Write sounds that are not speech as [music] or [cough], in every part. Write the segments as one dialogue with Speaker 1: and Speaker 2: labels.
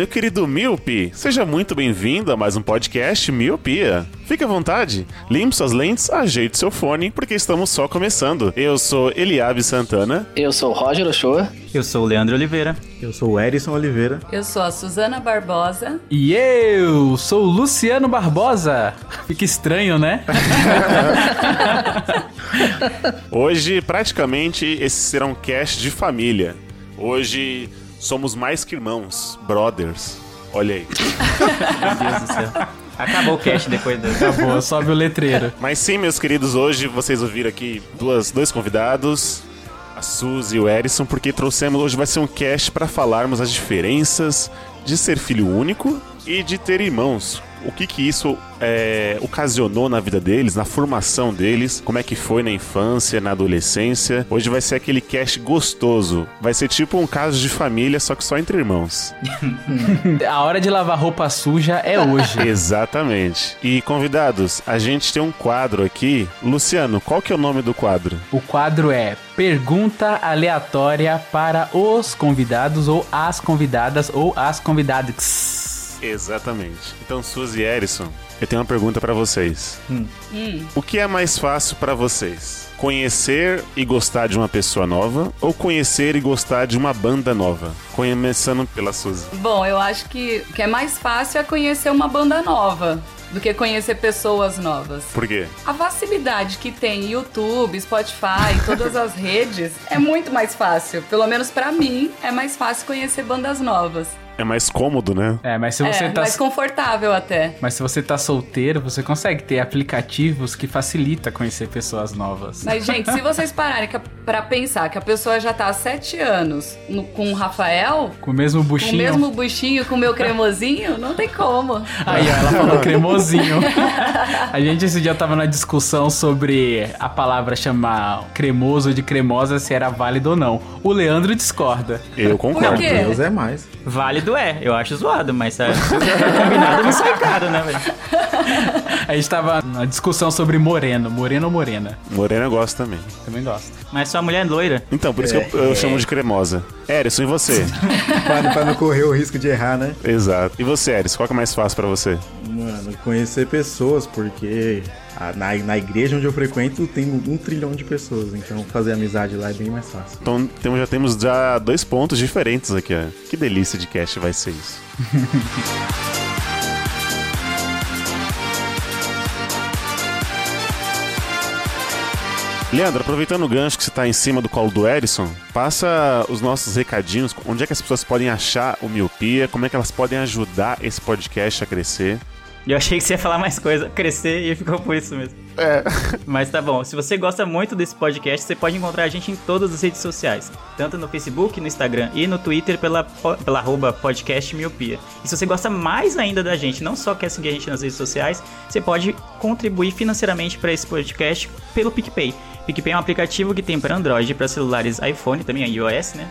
Speaker 1: meu querido Miope. Seja muito bem-vindo a mais um podcast Miopia. Fique à vontade, limpe suas lentes, ajeite seu fone, porque estamos só começando. Eu sou Eliabe Santana.
Speaker 2: Eu sou o Roger Ochoa.
Speaker 3: Eu sou o Leandro Oliveira.
Speaker 4: Eu sou o Erison Oliveira.
Speaker 5: Eu sou a Suzana Barbosa.
Speaker 3: E eu sou o Luciano Barbosa. Fica estranho, né? [laughs]
Speaker 1: Hoje, praticamente, esse será um cast de família. Hoje somos mais que irmãos, brothers. Olha aí.
Speaker 3: Meu Deus do céu. Acabou o cast depois do... Acabou, sobe o letreiro.
Speaker 1: Mas sim, meus queridos, hoje vocês ouviram aqui duas, dois convidados, a Suzy e o Erison, porque trouxemos hoje vai ser um cast para falarmos as diferenças de ser filho único e de ter irmãos. O que que isso é, ocasionou na vida deles, na formação deles, como é que foi na infância, na adolescência. Hoje vai ser aquele cast gostoso. Vai ser tipo um caso de família, só que só entre irmãos. [laughs]
Speaker 3: A hora de lavar roupa suja é hoje. [laughs]
Speaker 1: Exatamente. E convidados, a gente tem um quadro aqui. Luciano, qual que é o nome do quadro?
Speaker 3: O quadro é Pergunta Aleatória para os convidados ou as convidadas ou as convidadas.
Speaker 1: Exatamente. Então, Suzy e Erison, eu tenho uma pergunta pra vocês. O que é mais fácil pra vocês? Conhecer e gostar de uma pessoa nova ou conhecer e gostar de uma banda nova? Começando pela Suzy.
Speaker 5: Bom, eu acho que o que é mais fácil é conhecer uma banda nova do que conhecer pessoas novas.
Speaker 1: Por quê?
Speaker 5: A facilidade que tem YouTube, Spotify, todas as redes é muito mais fácil. Pelo menos pra mim, é mais fácil conhecer bandas novas.
Speaker 1: É mais cômodo, né?
Speaker 3: É, mas se você
Speaker 5: é,
Speaker 3: tá
Speaker 5: mais confortável até.
Speaker 3: Mas se você tá solteiro, você consegue ter aplicativos que facilita conhecer pessoas novas.
Speaker 5: Mas, gente, se vocês pararem pra pensar que a pessoa já tá há sete anos no- com o Rafael,
Speaker 3: Com o mesmo
Speaker 5: com o
Speaker 3: buchinho.
Speaker 5: mesmo buchinho, com o meu cremosinho, não tem como.
Speaker 3: Aí, ó, ela falou cremosinho. A gente esse dia tava na discussão sobre a palavra chamar cremoso de cremosa se era válido ou não. O Leandro discorda.
Speaker 1: Eu concordo.
Speaker 5: Por quê?
Speaker 4: Deus é mais.
Speaker 2: Válido é, eu acho zoado, mas é, combinado não sai caro, né, velho?
Speaker 3: A gente tava na discussão sobre moreno. Moreno ou morena?
Speaker 1: Morena eu gosto também.
Speaker 3: Também gosto.
Speaker 2: Mas sua mulher é loira.
Speaker 1: Então, por isso que eu, eu chamo de cremosa. Erison, e você? [laughs]
Speaker 4: pra, pra não correr o risco de errar, né?
Speaker 1: Exato. E você, Erison, qual que é mais fácil pra você?
Speaker 4: Mano, conhecer pessoas, porque na, na igreja onde eu frequento tem um trilhão de pessoas, então fazer amizade lá é bem mais fácil.
Speaker 1: Então temos- já temos já dois pontos diferentes aqui, ó. Que delícia de cast vai ser isso. [laughs] Leandro, aproveitando o gancho que você está em cima do colo do Erison, passa os nossos recadinhos, onde é que as pessoas podem achar o Miopia, como é que elas podem ajudar esse podcast a crescer.
Speaker 2: Eu achei que você ia falar mais coisa, crescer e ficou por isso mesmo.
Speaker 1: É.
Speaker 2: Mas tá bom, se você gosta muito desse podcast, você pode encontrar a gente em todas as redes sociais. Tanto no Facebook, no Instagram e no Twitter pela, pela arroba podcast miopia. E se você gosta mais ainda da gente, não só quer seguir a gente nas redes sociais, você pode contribuir financeiramente para esse podcast pelo PicPay. PicPay é um aplicativo que tem para Android para celulares iPhone, também é iOS, né?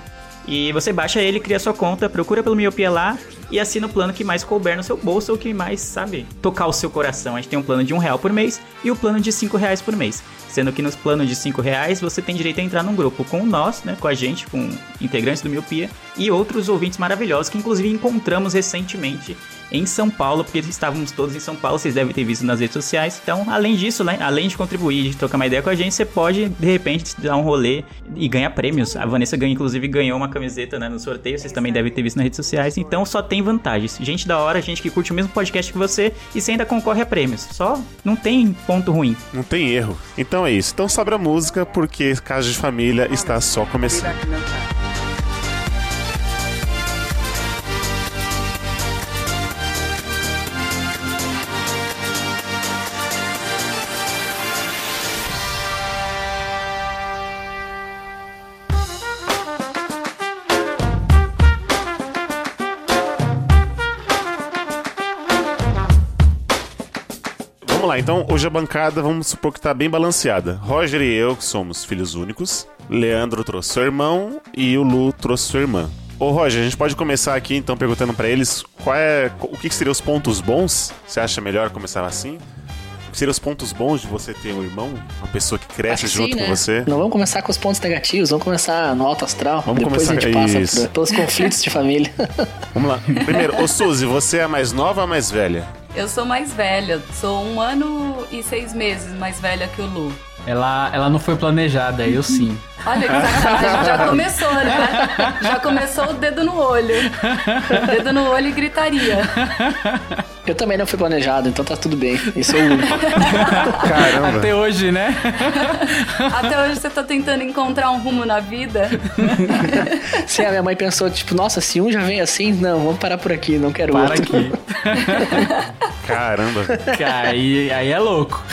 Speaker 2: E você baixa ele, cria sua conta, procura pelo Miopia lá e assina o plano que mais couber no seu bolso ou que mais, sabe, tocar o seu coração. A gente tem um plano de um real por mês e o plano de cinco reais por mês. Sendo que nos planos de cinco reais você tem direito a entrar num grupo com nós, né, com a gente, com integrantes do Miopia e outros ouvintes maravilhosos que inclusive encontramos recentemente em São Paulo, porque estávamos todos em São Paulo, vocês devem ter visto nas redes sociais. Então, além disso, né, além de contribuir, de trocar uma ideia com a gente, você pode, de repente, dar um rolê e ganhar prêmios. A Vanessa, ganha, inclusive, ganhou uma camiseta né, no sorteio, vocês também devem ter visto nas redes sociais. Então, só tem vantagens. Gente da hora, gente que curte o mesmo podcast que você e você ainda concorre a prêmios. Só não tem ponto ruim.
Speaker 1: Não tem erro. Então é isso. Então sobra música porque Casa de Família está só começando. Então hoje a bancada, vamos supor que tá bem balanceada. Roger e eu, que somos filhos únicos. Leandro trouxe seu irmão e o Lu trouxe sua irmã. Ô Roger, a gente pode começar aqui então perguntando pra eles qual é, o que, que seriam os pontos bons? Você acha melhor começar assim? O que seriam os pontos bons de você ter um irmão? Uma pessoa que cresce
Speaker 6: Acho
Speaker 1: junto
Speaker 6: sim,
Speaker 1: com
Speaker 6: né?
Speaker 1: você?
Speaker 6: Não vamos começar com os pontos negativos, vamos começar no alto astral.
Speaker 1: Vamos
Speaker 6: Depois
Speaker 1: começar-
Speaker 6: a gente passa
Speaker 1: isso.
Speaker 6: pelos conflitos de família.
Speaker 1: Vamos lá. Primeiro, ô Suzy, você é a mais nova ou a mais velha?
Speaker 5: Eu sou mais velha, sou um ano e seis meses mais velha que o Lu.
Speaker 3: Ela, ela não foi planejada, eu [laughs] sim.
Speaker 5: Olha que sacanagem, já começou, né? Já começou o dedo no olho. [laughs] Dedo no olho e gritaria.
Speaker 6: Eu também não fui planejado, então tá tudo bem. E sou o único. [laughs]
Speaker 1: Caramba.
Speaker 3: Até hoje, né?
Speaker 5: Até hoje você tá tentando encontrar um rumo na vida. [laughs]
Speaker 6: Sim, a minha mãe pensou, tipo, nossa, se um já vem assim, não, vamos parar por aqui, não quero
Speaker 3: Para
Speaker 6: outro.
Speaker 3: aqui. [laughs]
Speaker 1: Caramba.
Speaker 3: Aí, aí é louco.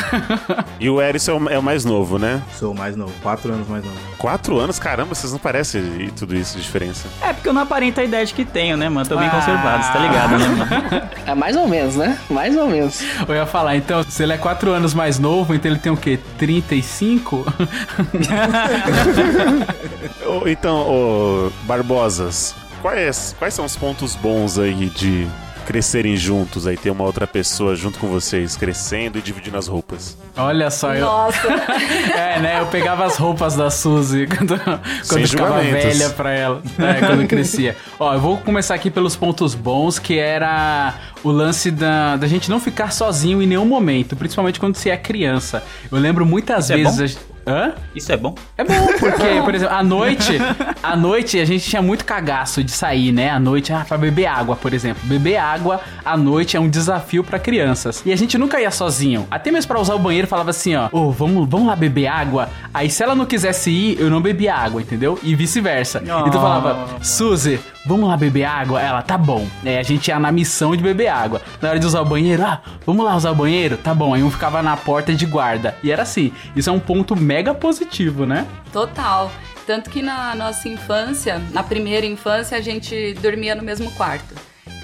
Speaker 1: E o Eris é o, é o mais novo, né?
Speaker 4: Sou o mais novo, quatro anos mais novo.
Speaker 1: Quatro anos? Caramba, vocês não parecem tudo isso de diferença.
Speaker 2: É porque eu não aparento a idade que tenho, né, mano? Tô bem
Speaker 3: Ah.
Speaker 2: conservado, você tá ligado, né, mano?
Speaker 6: É mais ou menos, né? Mais ou menos.
Speaker 3: Eu ia falar, então, se ele é 4 anos mais novo, então ele tem o quê? 35? [laughs]
Speaker 1: Ô, Então, ô, Barbosas, quais, quais são os pontos bons aí de crescerem juntos, aí ter uma outra pessoa junto com vocês, crescendo e dividindo as roupas?
Speaker 3: Olha só, eu.
Speaker 5: Nossa. [laughs]
Speaker 3: É, né? Eu pegava as roupas da Suzy [laughs] quando, quando eu ficava velha pra ela. É, quando eu crescia. Ó, eu vou começar aqui pelos pontos bons, que era o lance da, da gente não ficar sozinho em nenhum momento, principalmente quando você é criança. Eu lembro muitas
Speaker 2: Isso é
Speaker 3: vezes.
Speaker 2: bom?
Speaker 3: Hã?
Speaker 2: Isso é bom?
Speaker 3: É bom, porque, por exemplo, à noite, à noite a gente tinha muito cagaço de sair, né? À noite, ah, pra beber água, por exemplo. Beber água à noite é um desafio pra crianças. E a gente nunca ia sozinho. Até mesmo pra usar o banheiro, falava assim, ó, ô, vamos, vamos lá beber água. Aí se ela não quisesse ir, eu não bebia água, entendeu? E vice-versa. Então eu falava, Suzy, vamos lá beber água? Ela, tá bom. Aí a gente ia na missão de beber água. Na hora de usar o banheiro, ah, vamos lá usar o banheiro? Tá bom. Aí um ficava na porta de guarda. E era assim. Isso é um ponto mega positivo, né?
Speaker 5: Total. Tanto que na nossa infância, na primeira infância, a gente dormia no mesmo quarto.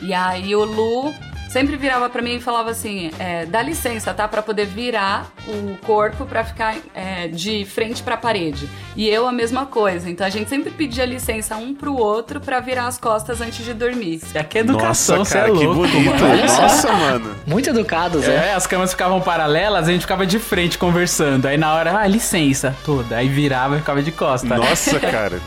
Speaker 5: E aí o Lu sempre virava pra mim e falava assim: é, dá licença, tá? Pra poder virar o corpo pra ficar é, de frente pra parede. E eu a mesma coisa. Então a gente sempre pedia licença um pro outro pra virar as costas antes de dormir.
Speaker 3: É que educação,
Speaker 1: Nossa,
Speaker 3: é
Speaker 1: cara, que
Speaker 3: louco,
Speaker 1: bonito.
Speaker 3: mano.
Speaker 1: Nossa, mano.
Speaker 6: Muito educados, é.
Speaker 3: É, as camas ficavam paralelas, a gente ficava de frente conversando. Aí na hora, ah, licença, toda. Aí virava e ficava de costa.
Speaker 1: Nossa, [laughs] cara.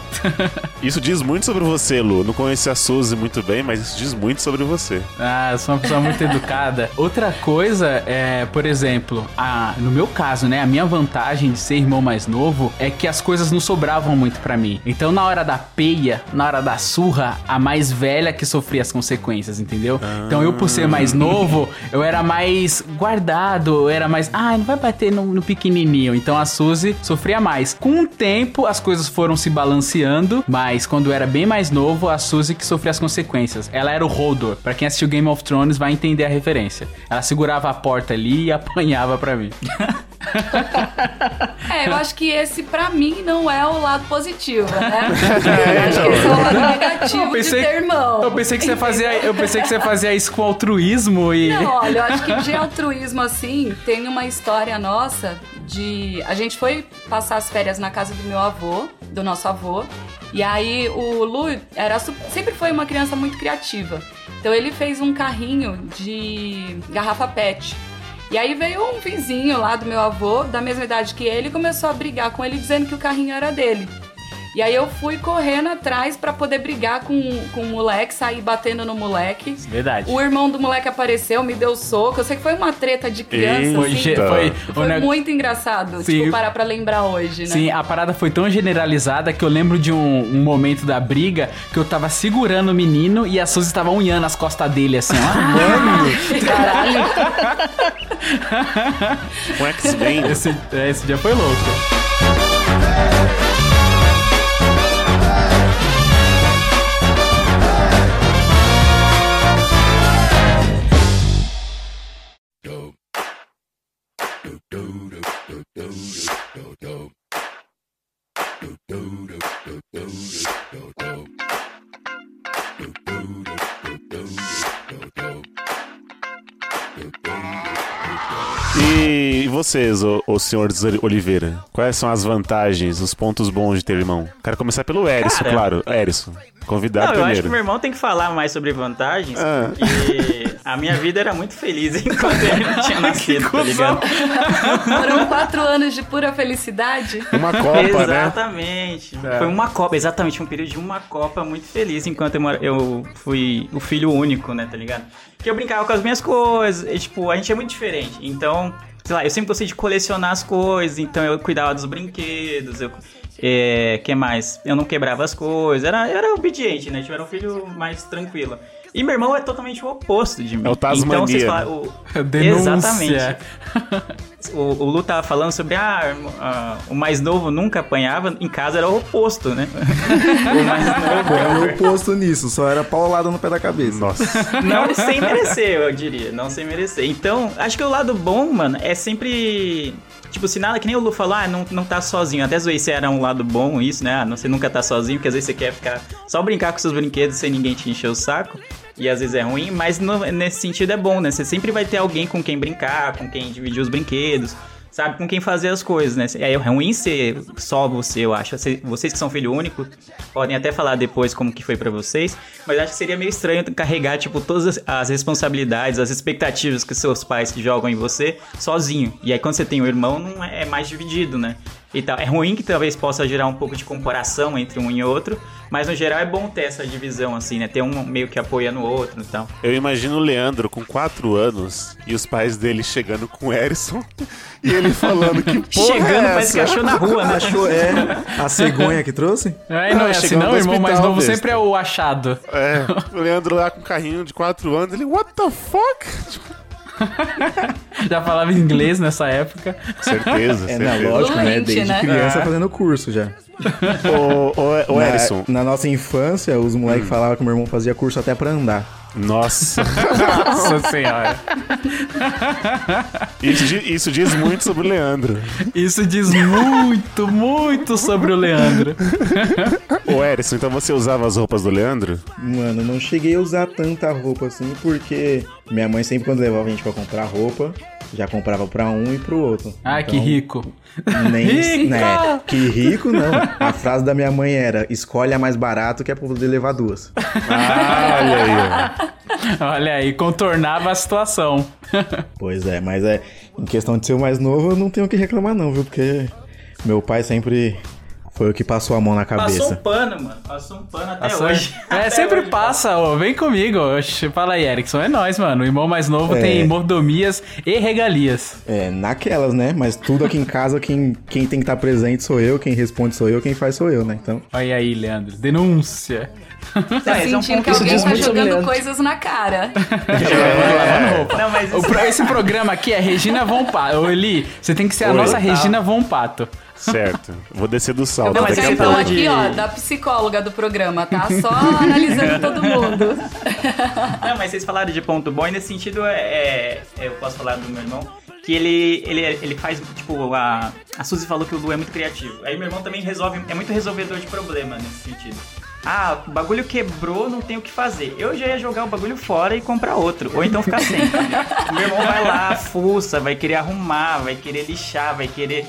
Speaker 1: Isso diz muito sobre você, Lu. Não conheci a Suzy muito bem, mas isso diz muito sobre você.
Speaker 3: Ah, eu sou uma pessoa muito educada. Outra coisa é, por exemplo, a, no meu caso, né, a minha vantagem de ser irmão mais novo é que as coisas não sobravam muito pra mim. Então, na hora da peia, na hora da surra, a mais velha que sofria as consequências, entendeu? Então, eu por ser mais novo, eu era mais guardado, eu era mais, ah, não vai bater no, no pequenininho. Então, a Suzy sofria mais. Com o tempo, as coisas foram se balanceando, mas quando eu era bem mais novo, a Suzy que sofria as consequências. Ela era o Hodor. Pra quem assistiu Game of Thrones vai entender a referência. Ela segurava a porta ali e [laughs] apanhava pra mim.
Speaker 5: É, eu acho que esse pra mim não é o lado positivo, né? [laughs] Eu acho que esse é o lado negativo
Speaker 3: Eu pensei-
Speaker 5: de ter irmão.
Speaker 3: Eu pensei que você fazia, eu pensei que você fazia isso com altruísmo e
Speaker 5: Não, olha, eu acho que de altruísmo assim, tem uma história nossa de. A gente foi passar as férias na casa do meu avô, do nosso avô, e aí o Lu era, sempre foi uma criança muito criativa. Então ele fez um carrinho de garrafa PET. E aí veio um vizinho lá do meu avô, da mesma idade que ele, e começou a brigar com ele dizendo que o carrinho era dele. E aí eu fui correndo atrás pra poder brigar com, com o moleque, sair batendo no moleque.
Speaker 3: Verdade.
Speaker 5: O irmão do moleque apareceu, me deu soco. Eu sei que foi uma treta de criança,
Speaker 3: Foi,
Speaker 5: assim.
Speaker 1: Eita.
Speaker 3: foi,
Speaker 5: Foi
Speaker 3: neg-
Speaker 5: muito engraçado,
Speaker 3: Sim.
Speaker 5: tipo, parar pra lembrar hoje, né?
Speaker 3: Sim, a parada foi tão generalizada que eu lembro de um, um momento da briga que eu tava segurando o menino e a Suzy tava unhando as costas dele, assim, ó. Mano! [laughs]
Speaker 5: Caralho.
Speaker 1: Um X-Men.
Speaker 3: Esse, esse dia foi louco.
Speaker 1: Vocês, ô, ô senhor Oliveira? Quais são as vantagens, os pontos bons de ter irmão? Quero começar pelo Erison,
Speaker 2: Cara.
Speaker 1: claro. Erison, convidado
Speaker 2: Não, eu acho
Speaker 1: primeiro.
Speaker 2: que meu irmão tem que falar mais sobre vantagens,
Speaker 1: Ah.
Speaker 2: porque a minha vida era muito feliz [laughs] enquanto ele não tinha [laughs] nascido, tá ligado?
Speaker 5: Foram quatro anos de pura felicidade.
Speaker 1: Uma Copa, né?
Speaker 2: exatamente. Foi uma Copa, exatamente, um período de uma Copa muito feliz enquanto eu, mora- eu fui o filho único, né, tá ligado? Que eu brincava com as minhas coisas, e, tipo, a gente é muito diferente. Então, sei lá, eu sempre gostei de colecionar as coisas, então eu cuidava dos brinquedos, eu. É, que mais? Eu não quebrava as coisas, era, era obediente, né? Tipo, era um filho mais tranquilo. E meu irmão é totalmente o oposto de mim.
Speaker 1: É o Tasmania.
Speaker 2: Então, vocês falaram, o- [laughs]
Speaker 3: Denúncia.
Speaker 2: Exatamente. O, o Lu tava falando sobre ah, ah, o mais novo nunca apanhava, em casa era o oposto, né? [laughs] o mais novo.
Speaker 4: É o oposto nisso, só era paulada no pé da cabeça.
Speaker 1: Nossa. [laughs]
Speaker 2: Não sem merecer, eu diria. Não sem merecer. Então, acho que o lado bom, mano, é sempre. Tipo, se nada, que nem o Lu falou, ah, não, não tá sozinho. Até zoei se era um lado bom isso, né? Ah, não, você nunca tá sozinho, porque às vezes você quer ficar só brincar com seus brinquedos sem ninguém te encher o saco. E às vezes é ruim, mas no- nesse sentido é bom, né? Você sempre vai ter alguém com quem brincar, com quem dividir os brinquedos, sabe? Com quem fazer as coisas, né? É ruim ser só você, eu acho. Cê- Vocês que são filho único, podem até falar depois como que foi pra vocês, mas acho que seria meio estranho carregar, tipo, todas as- as responsabilidades, as expectativas que seus pais jogam em você sozinho. E aí quando você tem um irmão, não é é mais dividido, né? E tal. É ruim que talvez possa gerar um pouco de comparação entre um e outro, mas no geral é bom ter essa divisão, assim, né? Ter um meio que apoiando o outro e tal.
Speaker 1: Eu imagino o Leandro com 4 anos e os pais dele chegando com o Erison e ele falando que [laughs] porra
Speaker 2: Chegando,
Speaker 1: é
Speaker 2: parece que achou na rua, né?
Speaker 4: Achou, é, a cegonha que trouxe?
Speaker 3: É, não é assim, não, o irmão mais
Speaker 1: hospital,
Speaker 3: novo
Speaker 1: besta.
Speaker 3: sempre é o achado.
Speaker 1: É, o Leandro lá com um carrinho de 4 anos, ele, what the fuck? [laughs] [laughs]
Speaker 3: Já falava inglês nessa época.
Speaker 1: certeza,
Speaker 4: É,
Speaker 1: certeza.
Speaker 4: não, lógico, né? Desde
Speaker 5: né?
Speaker 4: criança
Speaker 1: É.
Speaker 4: fazendo curso já.
Speaker 1: Ô, ô, ô
Speaker 4: Na-
Speaker 1: Erison,
Speaker 4: Na, nossa infância, os moleques falavam que meu irmão fazia curso até pra andar. [laughs]
Speaker 1: nossa,
Speaker 3: Nossa senhora.
Speaker 1: isso, isso diz muito sobre o Leandro.
Speaker 3: Isso diz muito, muito sobre o Leandro.
Speaker 1: Ô Erison, então você usava as roupas do Leandro?
Speaker 4: Mano, não cheguei a usar tanta roupa assim, porque minha mãe sempre quando levava a gente pra comprar roupa, já comprava pra um e pro outro.
Speaker 3: Ah, que
Speaker 4: Então,
Speaker 3: rico.
Speaker 4: Nem, [laughs]
Speaker 3: Rico!
Speaker 4: né? Que rico não. A frase da minha mãe era: escolhe a mais barato que é pra poder levar duas.
Speaker 1: Ah, olha aí, ó.
Speaker 3: Olha aí, contornava a situação.
Speaker 4: Pois é, mas é em questão de ser o mais novo, eu não tenho o que reclamar não, viu? Porque meu pai sempre foi o que passou a mão na
Speaker 2: Passou um
Speaker 4: cabeça.
Speaker 2: pano, mano. Passou um pano até
Speaker 3: Passou-
Speaker 2: hoje. [laughs]
Speaker 3: É,
Speaker 2: Até
Speaker 3: sempre
Speaker 2: hoje
Speaker 3: passa, ó. Vem comigo. Oxe, fala aí, Erickson. É nóis, mano. O irmão mais novo
Speaker 4: É.
Speaker 3: tem mordomias e regalias.
Speaker 4: É, naquelas, né? Mas tudo aqui em casa, quem, quem tem que estar presente sou eu, quem responde sou eu, quem faz sou eu, né? Então,
Speaker 3: Olha aí, Leandro. Denúncia.
Speaker 5: Tá
Speaker 2: esse é um
Speaker 5: sentindo que alguém tá jogando
Speaker 6: Leandro.
Speaker 5: coisas na cara. [laughs]
Speaker 3: É.
Speaker 2: Não, mas isso-
Speaker 3: pro- esse programa aqui é Regina Von Pato. Ô, Eli, você tem que ser a
Speaker 1: Oi.
Speaker 3: nossa
Speaker 2: Tá.
Speaker 3: Regina Von Pato.
Speaker 1: Certo. Vou descer do
Speaker 5: Eu
Speaker 1: salto
Speaker 2: Não, mas
Speaker 1: daqui
Speaker 5: ficar
Speaker 1: a
Speaker 2: você
Speaker 5: então
Speaker 1: pouco.
Speaker 2: falou
Speaker 5: aqui, ó, da psicóloga do programa, tá? Só analisando todo mundo. [laughs]
Speaker 2: Não, mas vocês falaram de ponto bom e nesse sentido é, é- eu posso falar do meu irmão. Que ele, ele, ele faz, tipo, a, a Suzy falou que o Lu é muito criativo. Aí meu irmão também resolve, é muito resolvedor de problema nesse sentido. Ah, o bagulho quebrou, não tem o que fazer. Eu já ia jogar o bagulho fora e comprar outro. Ou então ficar sem. o [laughs] meu irmão vai lá, fuça, vai querer arrumar, vai querer lixar, vai querer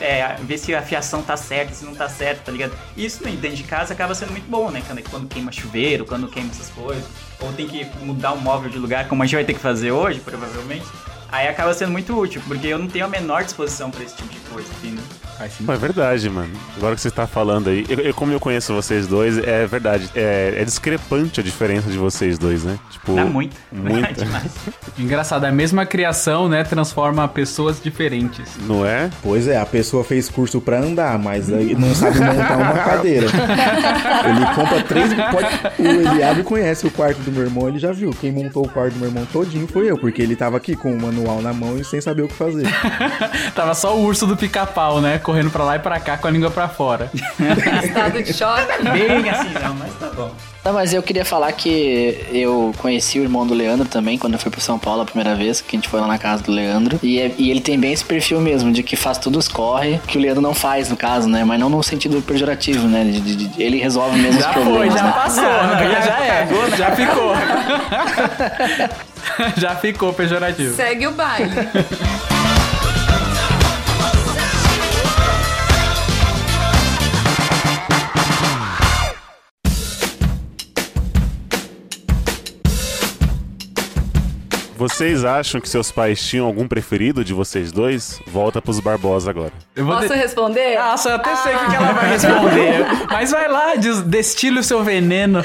Speaker 2: é, ver se a fiação tá certa, se não tá certa, tá ligado? Isso dentro de casa acaba sendo muito bom, né? Quando, quando queima chuveiro, quando queima essas coisas. Ou tem que mudar um móvel de lugar, como a gente vai ter que fazer hoje, provavelmente. Aí acaba sendo muito útil, porque eu não tenho a menor disposição pra esse tipo de coisa, entendeu?
Speaker 1: É verdade, mano. Agora que você tá falando aí, eu, eu- como eu conheço vocês dois, é verdade. É, é discrepante a diferença de vocês dois, né? Tipo,
Speaker 2: Dá muito.
Speaker 1: Muito. [laughs]
Speaker 3: Engraçado, a mesma criação, né, transforma pessoas diferentes.
Speaker 1: Não é?
Speaker 4: Pois é, a pessoa fez curso pra andar, mas aí não sabe montar uma [laughs] cadeira. Ele compra três. Pode, o Eliabe conhece o quarto do meu irmão, ele já viu. Quem montou o quarto do meu irmão todinho foi eu, porque ele tava aqui com o manual na mão e sem saber o que fazer. [laughs]
Speaker 3: Tava só o urso do pica-pau, né, correndo pra lá e pra cá com a língua pra fora. [laughs]
Speaker 5: Estado de choque.
Speaker 2: Bem assim, não, mas tá bom.
Speaker 6: Não, mas eu queria falar que eu conheci o irmão do Leandro também, quando eu fui pro São Paulo a primeira vez, que a gente foi lá na casa do Leandro. E, é- e ele tem bem esse perfil mesmo, de que faz tudo os corre, que o Leandro não faz, no caso, né? Mas não no sentido pejorativo, né? De- de- de- ele resolve mesmo
Speaker 3: Já
Speaker 6: os
Speaker 3: foi,
Speaker 6: problemas.
Speaker 3: já
Speaker 6: né?
Speaker 3: passou, já, já é, já ficou. [laughs] já ficou pejorativo.
Speaker 5: Segue o baile.
Speaker 1: Vocês acham que seus pais tinham algum preferido de vocês dois? Volta pros Barbosa agora.
Speaker 3: Eu vou
Speaker 5: Posso
Speaker 3: de-
Speaker 5: responder?
Speaker 3: Nossa, eu até sei o que ela vai responder. Mas vai lá, des- destile o seu veneno.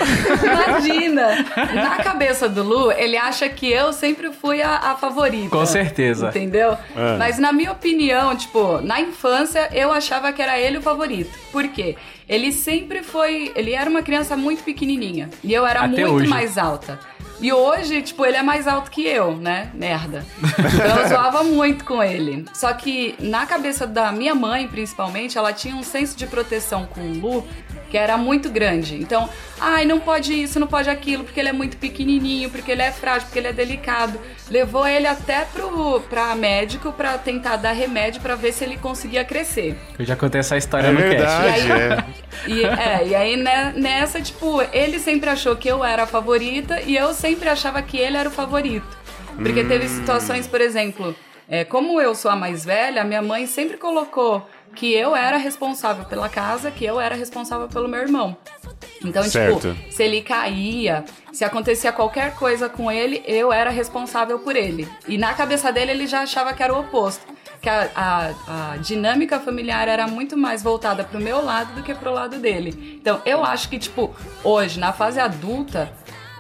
Speaker 5: Imagina! Na cabeça do Lu, ele acha que eu sempre fui a, a favorita.
Speaker 3: Com certeza.
Speaker 5: Entendeu?
Speaker 1: É.
Speaker 5: Mas na minha opinião, tipo, na infância eu achava que era ele o favorito. Por quê? Ele sempre foi. Ele era uma criança muito pequenininha. E eu era
Speaker 3: Até
Speaker 5: muito
Speaker 3: hoje.
Speaker 5: mais alta. E hoje, tipo, ele é mais alto que eu, né? Merda. Então eu zoava muito com ele. Só que na cabeça da minha mãe, principalmente, ela tinha um senso de proteção com o Lu que era muito grande. Então, ai, não pode isso, não pode aquilo, porque ele é muito pequenininho, porque ele é frágil, porque ele é delicado. Levou ele até pro pra médico pra tentar dar remédio pra ver se ele conseguia crescer.
Speaker 3: Eu já contei essa história
Speaker 1: É
Speaker 3: no cast.
Speaker 1: verdade, é. [laughs]
Speaker 5: E, é, e aí né, nessa, tipo, ele sempre achou que eu era a favorita e eu sempre achava que ele era o favorito. Porque teve situações, por exemplo, é, como eu sou a mais velha, minha mãe sempre colocou que eu era responsável pela casa, que eu era responsável pelo meu irmão. Então,
Speaker 1: Certo.
Speaker 5: tipo, se ele caía, se acontecia qualquer coisa com ele, eu era responsável por ele. E na cabeça dele, ele já achava que era o oposto. Que a, a- a dinâmica familiar era muito mais voltada pro meu lado do que pro lado dele. Então, eu acho que, tipo, hoje, na fase adulta,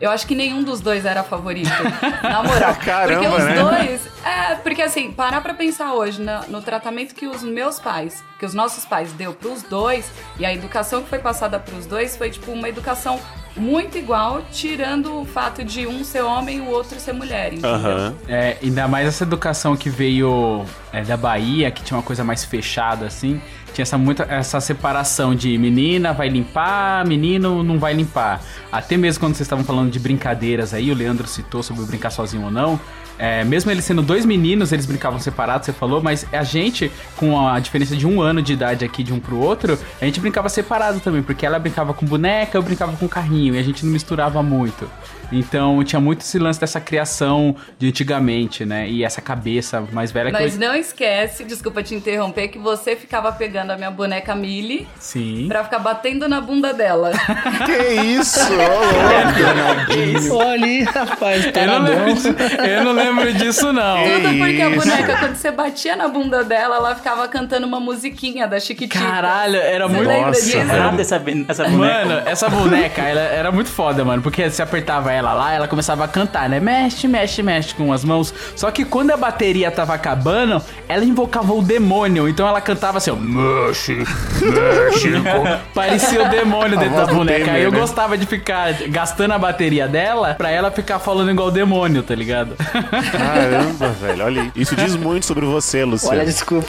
Speaker 5: eu acho que nenhum dos dois era favorito. [laughs] na moral.
Speaker 1: Caramba,
Speaker 5: porque os
Speaker 1: né?
Speaker 5: dois. É, porque assim, parar pra pensar hoje na- no tratamento que os meus pais, que os nossos pais deu pros dois, e a educação que foi passada pros dois foi, tipo, uma educação muito igual, tirando o fato de um ser homem e o outro ser mulher, entendeu?
Speaker 1: Aham.
Speaker 3: É, ainda mais essa educação que veio é, da Bahia, que tinha uma coisa mais fechada, assim. Tinha essa, muita, essa separação de menina vai limpar, menino não vai limpar. Até mesmo quando vocês estavam falando de brincadeiras aí, o Leandro citou sobre brincar sozinho ou não. É, mesmo eles sendo dois meninos, eles brincavam separados, você falou, mas a gente, com a diferença de um ano de idade aqui de um pro outro, a gente brincava separado também, porque ela brincava com boneca, eu brincava com carrinho, e a gente não misturava muito. Então tinha muito esse lance dessa criação de antigamente, né? E essa cabeça mais velha que
Speaker 5: Mas
Speaker 3: hoje...
Speaker 5: não esquece, desculpa te interromper, que você ficava pegando a minha boneca Millie
Speaker 3: Sim.
Speaker 5: pra ficar batendo na bunda dela. [laughs]
Speaker 1: Que isso? [laughs] ô, louco.
Speaker 6: Olha ali, rapaz,
Speaker 3: Eu não, lembro disso, eu não lembro disso, não.
Speaker 5: Tudo porque a
Speaker 1: isso?
Speaker 5: boneca, quando você batia na bunda dela, ela ficava cantando uma musiquinha da Chiquitita.
Speaker 3: Caralho, era
Speaker 5: Você
Speaker 3: muito.
Speaker 1: Nossa,
Speaker 5: disso?
Speaker 2: Nada essa, essa boneca.
Speaker 3: Mano, essa boneca, ela era muito foda, mano. Porque você apertava ela lá, ela começava a cantar, né? Mexe, mexe, mexe com as mãos. Só que quando a bateria tava acabando, ela invocava o demônio. Então ela cantava assim, ó. Mexe, mexe. com-" [laughs] Parecia o demônio dentro da boneca. Aí eu
Speaker 1: Temer, né?
Speaker 3: gostava de ficar gastando a bateria dela pra ela ficar falando igual o demônio, tá ligado?
Speaker 1: Caramba, [laughs] velho. Olha aí. Isso diz muito sobre você, Luciano.
Speaker 6: Olha, desculpa.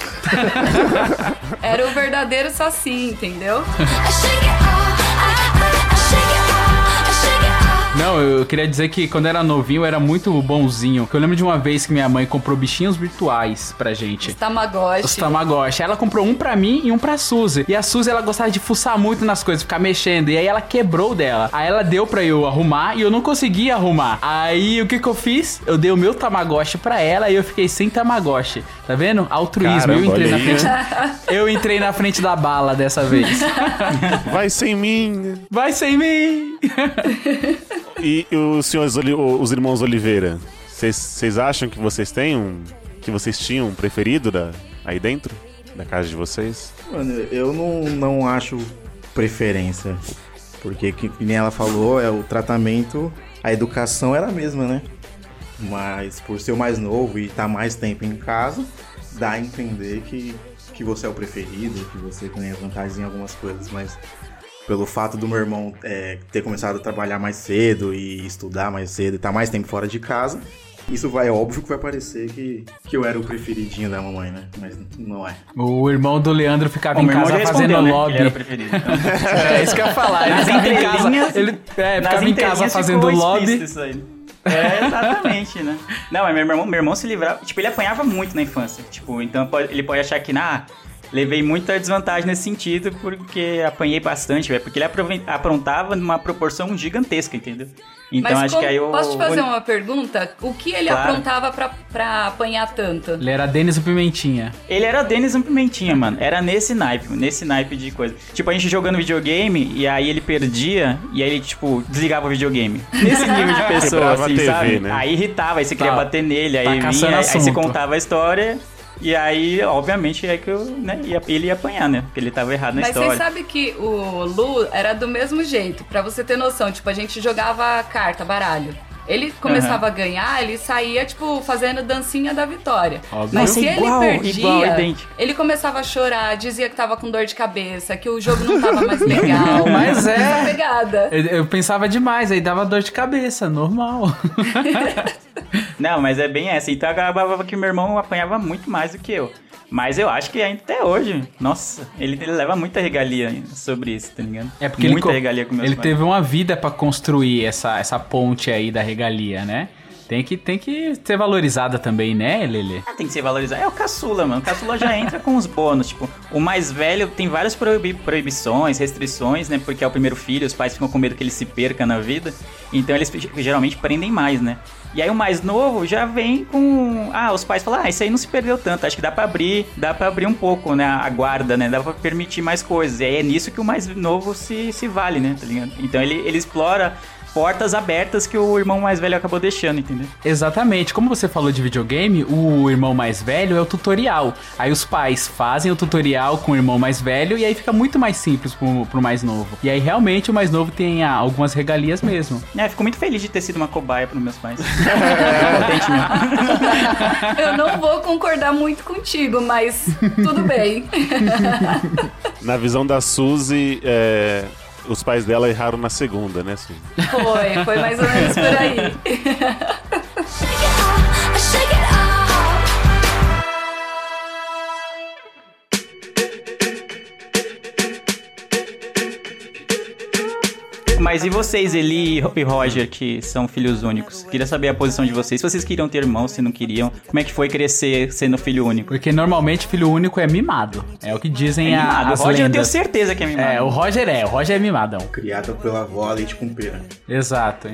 Speaker 6: [laughs]
Speaker 5: Era o verdadeiro saci, entendeu?
Speaker 3: Não, eu queria dizer que quando eu era novinho eu era muito bonzinho. Eu lembro de uma vez que minha mãe comprou bichinhos virtuais pra gente.
Speaker 5: Os Tamagotchi.
Speaker 3: Os Tamagotchi. Ela comprou um pra mim e um pra Suzy. E a Suzy, ela gostava de fuçar muito nas coisas, ficar mexendo. E aí ela quebrou dela. Aí ela deu pra eu arrumar e eu não conseguia arrumar. Aí o que que eu fiz? Eu dei o meu Tamagotchi pra ela e eu fiquei sem Tamagotchi. Tá vendo? Altruísmo.
Speaker 1: Caramba,
Speaker 3: eu entrei na frente. Eu entrei na frente da bala dessa vez.
Speaker 1: Vai sem mim.
Speaker 3: Vai sem mim! [laughs]
Speaker 1: E os senhores, os irmãos Oliveira, vocês- acham que vocês têm um. que vocês tinham um preferido da, aí dentro? Da casa de vocês?
Speaker 4: Mano, eu não, não acho preferência. Porque, que, que nem ela falou, é o tratamento, a educação era a mesma, né? Mas por ser o mais novo e estar mais tempo em casa, dá a entender que, que você é o preferido, que você tem vantagem em algumas coisas, mas pelo fato do meu irmão é, ter começado a trabalhar mais cedo e estudar mais cedo e estar mais tempo fora de casa, isso vai, é óbvio que vai parecer que, que eu era o preferidinho da mamãe, né? Mas não é.
Speaker 3: O irmão do Leandro ficava
Speaker 2: Bom,
Speaker 3: em casa
Speaker 2: já
Speaker 3: fazendo
Speaker 2: respondeu, né,
Speaker 3: lobby.
Speaker 2: ele era o preferido. [laughs]
Speaker 3: É isso que eu ia falar. Ele
Speaker 2: Nas
Speaker 3: ficava em casa, ele, é,
Speaker 2: Nas
Speaker 3: ficava em casa fazendo
Speaker 2: ficou
Speaker 3: lobby.
Speaker 2: Isso aí. É, exatamente, né? Não, mas meu irmão, meu irmão se livrava. Tipo, ele apanhava muito na infância. Tipo, então pode- ele pode achar que, ah, levei muita desvantagem nesse sentido porque apanhei bastante, velho. Porque ele aprontava numa proporção gigantesca, entendeu? Então
Speaker 5: Mas
Speaker 2: acho
Speaker 5: como-
Speaker 2: que aí eu.
Speaker 5: posso te fazer
Speaker 2: vou-
Speaker 5: uma pergunta? O que ele
Speaker 2: Claro.
Speaker 5: aprontava pra, pra apanhar tanto?
Speaker 3: Ele era Denis o Pimentinha.
Speaker 2: Ele era Denis um Pimentinha, mano. Era nesse naipe, nesse naipe de coisa. Tipo, a gente jogando videogame e aí ele perdia e aí ele, tipo, desligava o videogame. Nesse nível de [laughs] pessoa, assim,
Speaker 1: TV,
Speaker 2: sabe?
Speaker 1: né?
Speaker 2: Aí irritava, aí você queria
Speaker 3: Tá-
Speaker 2: bater nele, aí
Speaker 3: tá
Speaker 2: vinha, aí, aí você contava a história e aí, obviamente, é que eu, né, ia, ele ia apanhar, né? Porque ele tava errado na
Speaker 5: Mas
Speaker 2: história.
Speaker 5: vocês sabem que o Lu era do mesmo jeito, pra você ter noção. Tipo, a gente jogava carta, baralho. Ele começava a ganhar, ele saía, tipo, fazendo dancinha da vitória.
Speaker 3: Óbvio.
Speaker 5: Mas se ele
Speaker 2: igual,
Speaker 5: perdia,
Speaker 2: igual, idêntico.
Speaker 5: ele começava a chorar, dizia que tava com dor de cabeça, que o jogo não tava mais [laughs] legal.
Speaker 3: Mas é.
Speaker 5: Pegada.
Speaker 3: Eu, eu pensava demais, aí dava dor de cabeça, normal. [laughs] [laughs]
Speaker 2: Não, mas é bem essa. Então acabava que meu irmão apanhava muito mais do que eu. Mas eu acho que ainda até hoje, nossa, ele, ele leva muita regalia sobre isso, tá ligado?
Speaker 3: É porque
Speaker 2: muita
Speaker 3: ele,
Speaker 2: regalia com meus
Speaker 3: ele
Speaker 2: pais.
Speaker 3: teve uma vida pra construir essa, essa ponte aí da regalia, né? Tem que, tem que ser valorizada também, né, Lele?
Speaker 2: Ah, tem que ser valorizado. É o caçula, mano. O caçula já entra com os bônus. Tipo, o mais velho tem várias proibi- proibições, restrições, né? Porque é o primeiro filho, os pais ficam com medo que ele se perca na vida. Então eles geralmente prendem mais, né? E aí o mais novo já vem com. Ah, os pais falam, ah, isso aí não se perdeu tanto. Acho que dá pra abrir, dá pra abrir um pouco, né? A guarda, né? Dá pra permitir mais coisas. E aí é nisso que o mais novo se, se vale, né? Tá ligado? Então ele, ele explora portas abertas que o irmão mais velho acabou deixando, entendeu?
Speaker 3: Exatamente. Como você falou de videogame, o irmão mais velho é o tutorial. Aí os pais fazem o tutorial com o irmão mais velho e aí fica muito mais simples pro, pro mais novo. E aí realmente o mais novo tem ah, algumas regalias mesmo.
Speaker 2: É, fico muito feliz de ter sido uma cobaia pros meus pais. [laughs] Contente mesmo. [laughs]
Speaker 5: Eu não vou concordar muito contigo, mas tudo bem. [laughs]
Speaker 1: Na visão da Suzy, é, os pais dela erraram na segunda, né?
Speaker 5: Foi, foi mais ou menos por aí. [laughs]
Speaker 2: Mas e vocês, Eli e Roger, que são filhos únicos? Queria saber a posição de vocês. Se vocês queriam ter irmãos, se não queriam. Como é que foi crescer sendo filho único?
Speaker 3: Porque normalmente filho único é mimado. É o que dizem
Speaker 2: É
Speaker 3: a- as
Speaker 2: o Roger eu tenho certeza que é mimado.
Speaker 3: É, o Roger é, o Roger é mimadão.
Speaker 4: Criado pela avó leite com pera.
Speaker 3: Exato.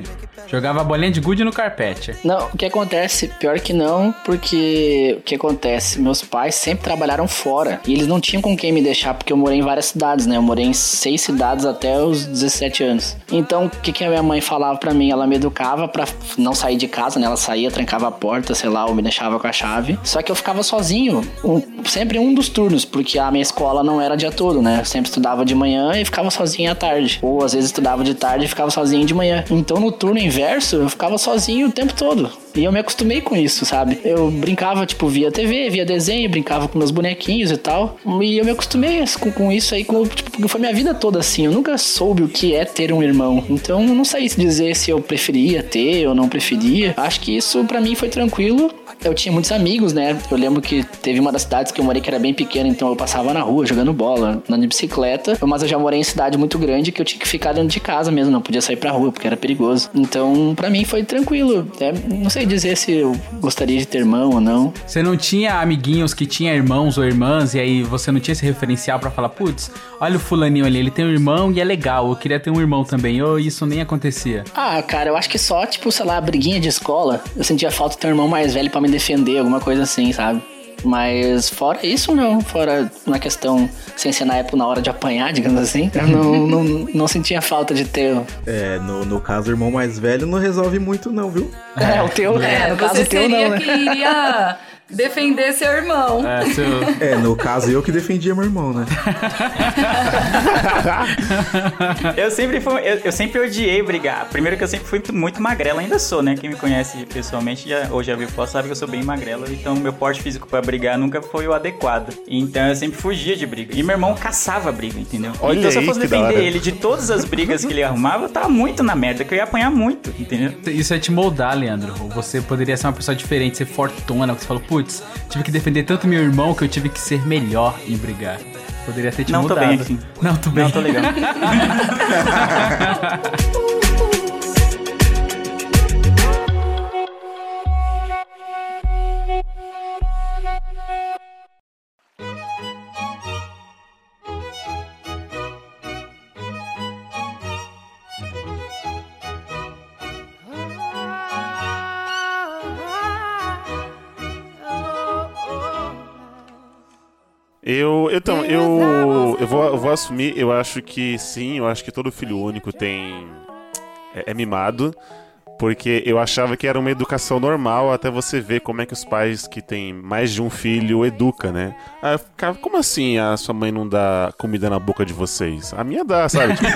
Speaker 3: Jogava bolinha de gude no carpete.
Speaker 6: Não, o que acontece, pior que não, porque o que acontece, meus pais sempre trabalharam fora e eles não tinham com quem me deixar, porque eu morei em várias cidades, né? Eu morei em seis cidades até os 17 anos. Então, o que, que a minha mãe falava pra mim? Ela me educava pra não sair de casa, né? Ela saía, trancava a porta, sei lá, ou me deixava com a chave. Só que eu ficava sozinho, um- sempre um dos turnos, porque a minha escola não era dia todo, né? Eu sempre estudava de manhã e ficava sozinho à tarde. Ou às vezes estudava de tarde e ficava sozinho de manhã. Então, no turno inverso, eu ficava sozinho o tempo todo. E eu me acostumei com isso, sabe? Eu brincava, tipo, via TV, via desenho, brincava com meus bonequinhos e tal. E eu me acostumei com, com isso aí, com, tipo, foi minha vida toda assim. Eu nunca soube o que é ter um irmão. Então, eu não sei se dizer se eu preferia ter ou não preferia. Acho que isso pra mim foi tranquilo. Eu tinha muitos amigos, né? Eu lembro que teve uma das cidades que eu morei que era bem pequena, então eu passava na rua jogando bola, andando de bicicleta. Mas eu já morei em cidade muito grande que eu tinha que ficar dentro de casa mesmo, não podia sair pra rua porque era perigoso. Então, pra mim foi tranquilo. É, não sei dizer se eu gostaria de ter irmão ou não.
Speaker 3: Você não tinha amiguinhos que tinha irmãos ou irmãs e aí você não tinha esse referencial pra falar, putz, olha o fulaninho ali, ele tem um irmão e é legal, eu queria ter um irmão também. Ou isso nem acontecia.
Speaker 6: Ah, cara, eu acho que só, tipo, sei lá, briguinha de escola. Eu sentia falta de ter um irmão mais velho pra me defender, alguma coisa assim, sabe? Mas fora isso, não. Fora na questão, sem ser na época, na hora de apanhar, digamos assim, eu não, [laughs] não, não sentia falta de ter.
Speaker 4: É, no, no caso, o irmão mais velho não resolve muito, não, viu?
Speaker 6: É, o teu, é, no caso o teu não, né?
Speaker 5: que iria defender seu irmão.
Speaker 3: É, [laughs] seu...
Speaker 4: É, no caso, eu que defendia meu irmão, né? [laughs]
Speaker 2: Eu sempre fui, eu, eu sempre odiei brigar. Primeiro que eu sempre fui muito magrelo, ainda sou, né? Quem me conhece pessoalmente já, ou já viu foto sabe que eu sou bem magrelo, então meu porte físico pra brigar nunca foi o adequado. Então eu sempre fugia de briga. E meu irmão caçava briga, entendeu?
Speaker 1: Olha
Speaker 2: então se eu fosse
Speaker 1: que
Speaker 2: defender ele de todas as brigas que ele arrumava, eu tava muito na merda, que eu ia apanhar muito, entendeu?
Speaker 3: Isso é te moldar, Leandro. Você poderia ser uma pessoa diferente, ser fortuna. Você falou, putz, tive que defender tanto meu irmão que eu tive que ser melhor em brigar. Poderia ter te
Speaker 2: Não tô
Speaker 3: mudado.
Speaker 2: bem aqui.
Speaker 3: Não, tô bem.
Speaker 2: Não, tô legal. [laughs]
Speaker 1: Eu, então, eu, eu, vou, eu vou assumir, eu acho que sim, eu acho que todo filho único tem. é, é mimado. Porque eu achava que era uma educação normal até você ver como é que os pais que têm mais de um filho educa, né? Eu ficava, como assim a sua mãe não dá comida na boca de vocês? A minha dá, sabe? Tipo,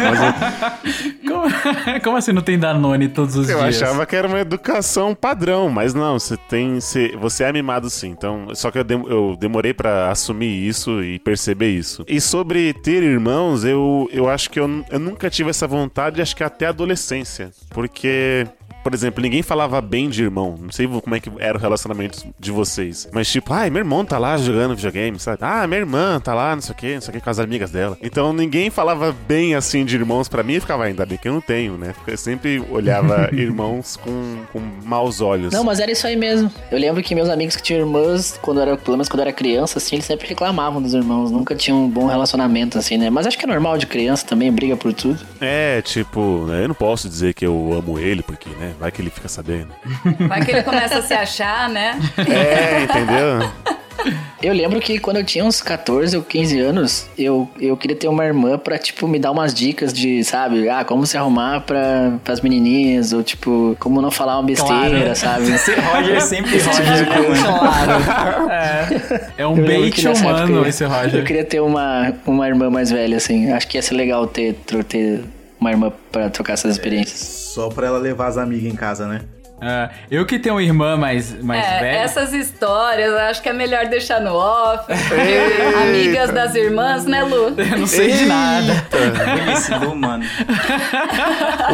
Speaker 1: eu, [laughs]
Speaker 3: Como, assim não tem Danone todos os
Speaker 1: eu
Speaker 3: dias?
Speaker 1: achava que era uma educação padrão, mas não, você tem. Você, você é mimado sim. Então, só que eu, dem- eu demorei pra assumir isso e perceber isso. E sobre ter irmãos, eu, eu acho que eu, eu nunca tive essa vontade, acho que até a adolescência. Porque. Por exemplo, ninguém falava bem de irmão. Não sei como é que era o relacionamento de vocês. Mas tipo, ai, meu irmão tá lá jogando videogame, sabe? Ah, minha irmã tá lá, não sei o que, não sei o que, com as amigas dela. Então ninguém falava bem assim de irmãos pra mim e ficava, "Ah, ainda bem que eu não tenho, né? Eu sempre olhava [laughs] irmãos com, com maus olhos.
Speaker 6: Não, mas era isso aí mesmo. Eu lembro que meus amigos que tinham irmãs, quando era, pelo menos quando eu era criança, assim, eles sempre reclamavam dos irmãos. Nunca tinham um bom relacionamento, assim, né? Mas acho que é normal de criança também, briga por tudo.
Speaker 1: É, tipo, né, eu não posso dizer que eu amo ele, porque, né, vai que ele fica sabendo.
Speaker 5: Vai que ele começa a se achar, né?
Speaker 1: É, entendeu?
Speaker 6: Eu lembro que quando eu tinha uns 14 ou 15 anos, eu, eu queria ter uma irmã pra, tipo, me dar umas dicas de, sabe, ah, como se arrumar pra, pras menininhas, ou, tipo, como não falar uma besteira,
Speaker 2: Claro.
Speaker 6: sabe? [laughs]
Speaker 2: Esse Roger sempre
Speaker 6: Esse tipo de
Speaker 2: Roger,
Speaker 6: coisa.
Speaker 2: mano.
Speaker 6: Claro.
Speaker 3: É um
Speaker 6: Eu
Speaker 3: bait humano
Speaker 6: época eu-
Speaker 3: esse
Speaker 6: Eu
Speaker 3: Roger.
Speaker 6: queria ter uma, uma irmã mais velha, assim. Acho que ia ser legal ter, ter uma irmã pra trocar essas experiências.
Speaker 4: Só pra ela levar as amigas em casa, né?
Speaker 3: Ah, eu que tenho uma irmã mais, mais
Speaker 5: É,
Speaker 3: velha.
Speaker 5: essas histórias acho que é melhor deixar no off. porque Amigas das irmãs, né, Lu?
Speaker 3: Eu não sei de nada.
Speaker 2: Esse Lu, mano.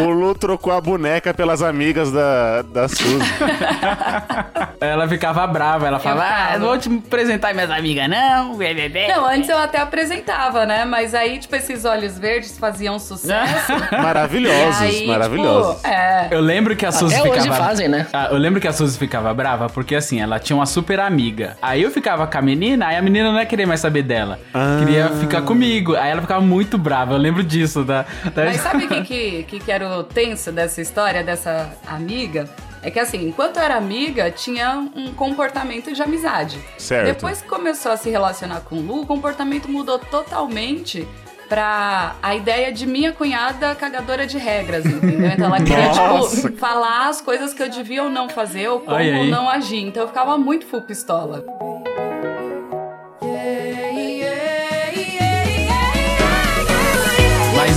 Speaker 1: O Lu trocou a boneca pelas amigas da, da Suzy. [laughs]
Speaker 3: Ela ficava brava, ela falava, ah, não vou te apresentar minhas amigas, não. bebê."
Speaker 5: Não, antes eu até apresentava, né? Mas aí, tipo, esses olhos verdes faziam sucesso. [laughs]
Speaker 1: Maravilhosos,
Speaker 5: aí,
Speaker 1: maravilhosos.
Speaker 5: Tipo, é.
Speaker 3: Eu lembro que a Suzy
Speaker 6: Até
Speaker 3: ficava...
Speaker 6: hoje fazem, né?
Speaker 3: Ah, eu lembro que a Suzy ficava brava porque, assim, ela tinha uma super amiga. Aí eu ficava com a menina, aí a menina não ia querer mais saber dela. Queria ficar comigo. Aí ela ficava muito brava, eu lembro disso. Da, da-
Speaker 5: Mas sabe o que, que, que, que era o tenso dessa história, dessa amiga? É que assim, enquanto eu era amiga, tinha um comportamento de amizade.
Speaker 1: Certo.
Speaker 5: Depois que começou a se relacionar com o Lu, o comportamento mudou totalmente pra a ideia de minha cunhada cagadora de regras, entendeu? Então ela queria,
Speaker 1: Nossa.
Speaker 5: tipo, falar as coisas que eu devia ou não fazer ou como
Speaker 3: Ai, ai.
Speaker 5: não agir. Então eu ficava muito full pistola.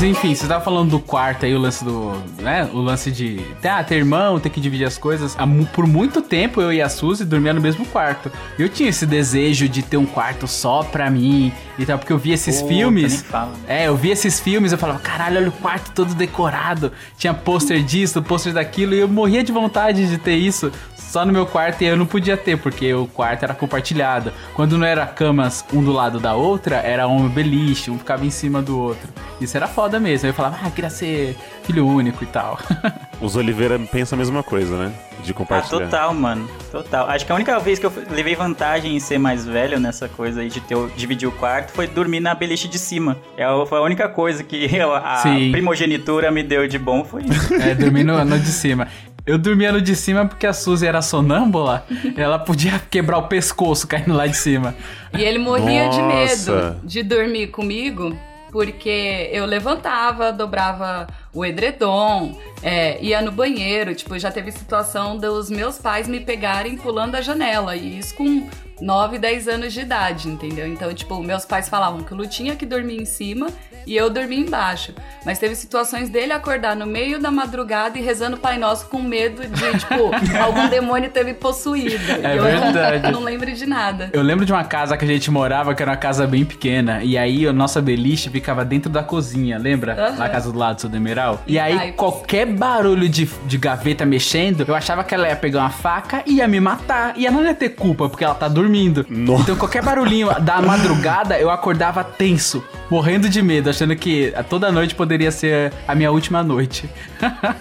Speaker 3: Mas enfim, você tava falando do quarto aí, o lance do. né? O lance de ah, ter irmão, ter que dividir as coisas. Por muito tempo eu e a Suzy dormia no mesmo quarto. Eu tinha esse desejo de ter um quarto só pra mim e tal, porque eu via esses
Speaker 2: Puta,
Speaker 3: filmes.
Speaker 2: fala.
Speaker 3: É, eu via esses filmes, eu falava, caralho, olha o quarto todo decorado. Tinha pôster disso, pôster daquilo, e eu morria de vontade de ter isso só no meu quarto e eu não podia ter, porque o quarto era compartilhado. Quando não era camas um do lado da outra, era um beliche, um ficava em cima do outro. Isso era foda mesmo. Aí eu falava, ah, queria ser filho único e tal. [laughs]
Speaker 1: Os Oliveira pensam a mesma coisa, né? De
Speaker 2: Ah,
Speaker 1: compartilhar.
Speaker 2: total, mano. Total. Acho que a única vez que eu levei vantagem em ser mais velho nessa coisa aí de ter, dividir o quarto foi dormir na beliche de cima. É, a- foi a única coisa que [laughs] eu- a
Speaker 3: Sim.
Speaker 2: primogenitura me deu de bom foi isso.
Speaker 3: É, dormir no, no de cima. Eu dormia no de cima porque a Suzy era sonâmbula. ela podia quebrar o pescoço caindo lá de cima.
Speaker 5: E ele morria de
Speaker 1: Nossa.
Speaker 5: medo de dormir comigo porque eu levantava, dobrava o edredom, é, ia no banheiro. Tipo, já teve situação dos meus pais me pegarem pulando da janela. E isso com 9, 10 anos de idade, entendeu? Então, tipo, meus pais falavam que o Lu tinha que dormir em cima e eu dormia embaixo. Mas teve situações dele acordar no meio da madrugada e rezando Pai Nosso com medo de, tipo, [laughs] algum demônio ter me possuído.
Speaker 3: É
Speaker 5: e eu
Speaker 3: verdade.
Speaker 5: Não, não lembro de nada.
Speaker 3: Eu lembro de uma casa que a gente morava, que era uma casa bem pequena. E aí o nosso beliche ficava dentro da cozinha, lembra?
Speaker 5: Aham.
Speaker 3: Na casa do lado do seu Demeral. E aí
Speaker 5: Ai,
Speaker 3: qualquer barulho de, de gaveta mexendo, eu achava que ela ia pegar uma faca e ia me matar. E ela não ia ter culpa, porque ela tá dormindo.
Speaker 1: Nossa.
Speaker 3: Então qualquer barulhinho da madrugada, eu acordava tenso, morrendo de medo, achando que toda noite poderia ser a minha última noite.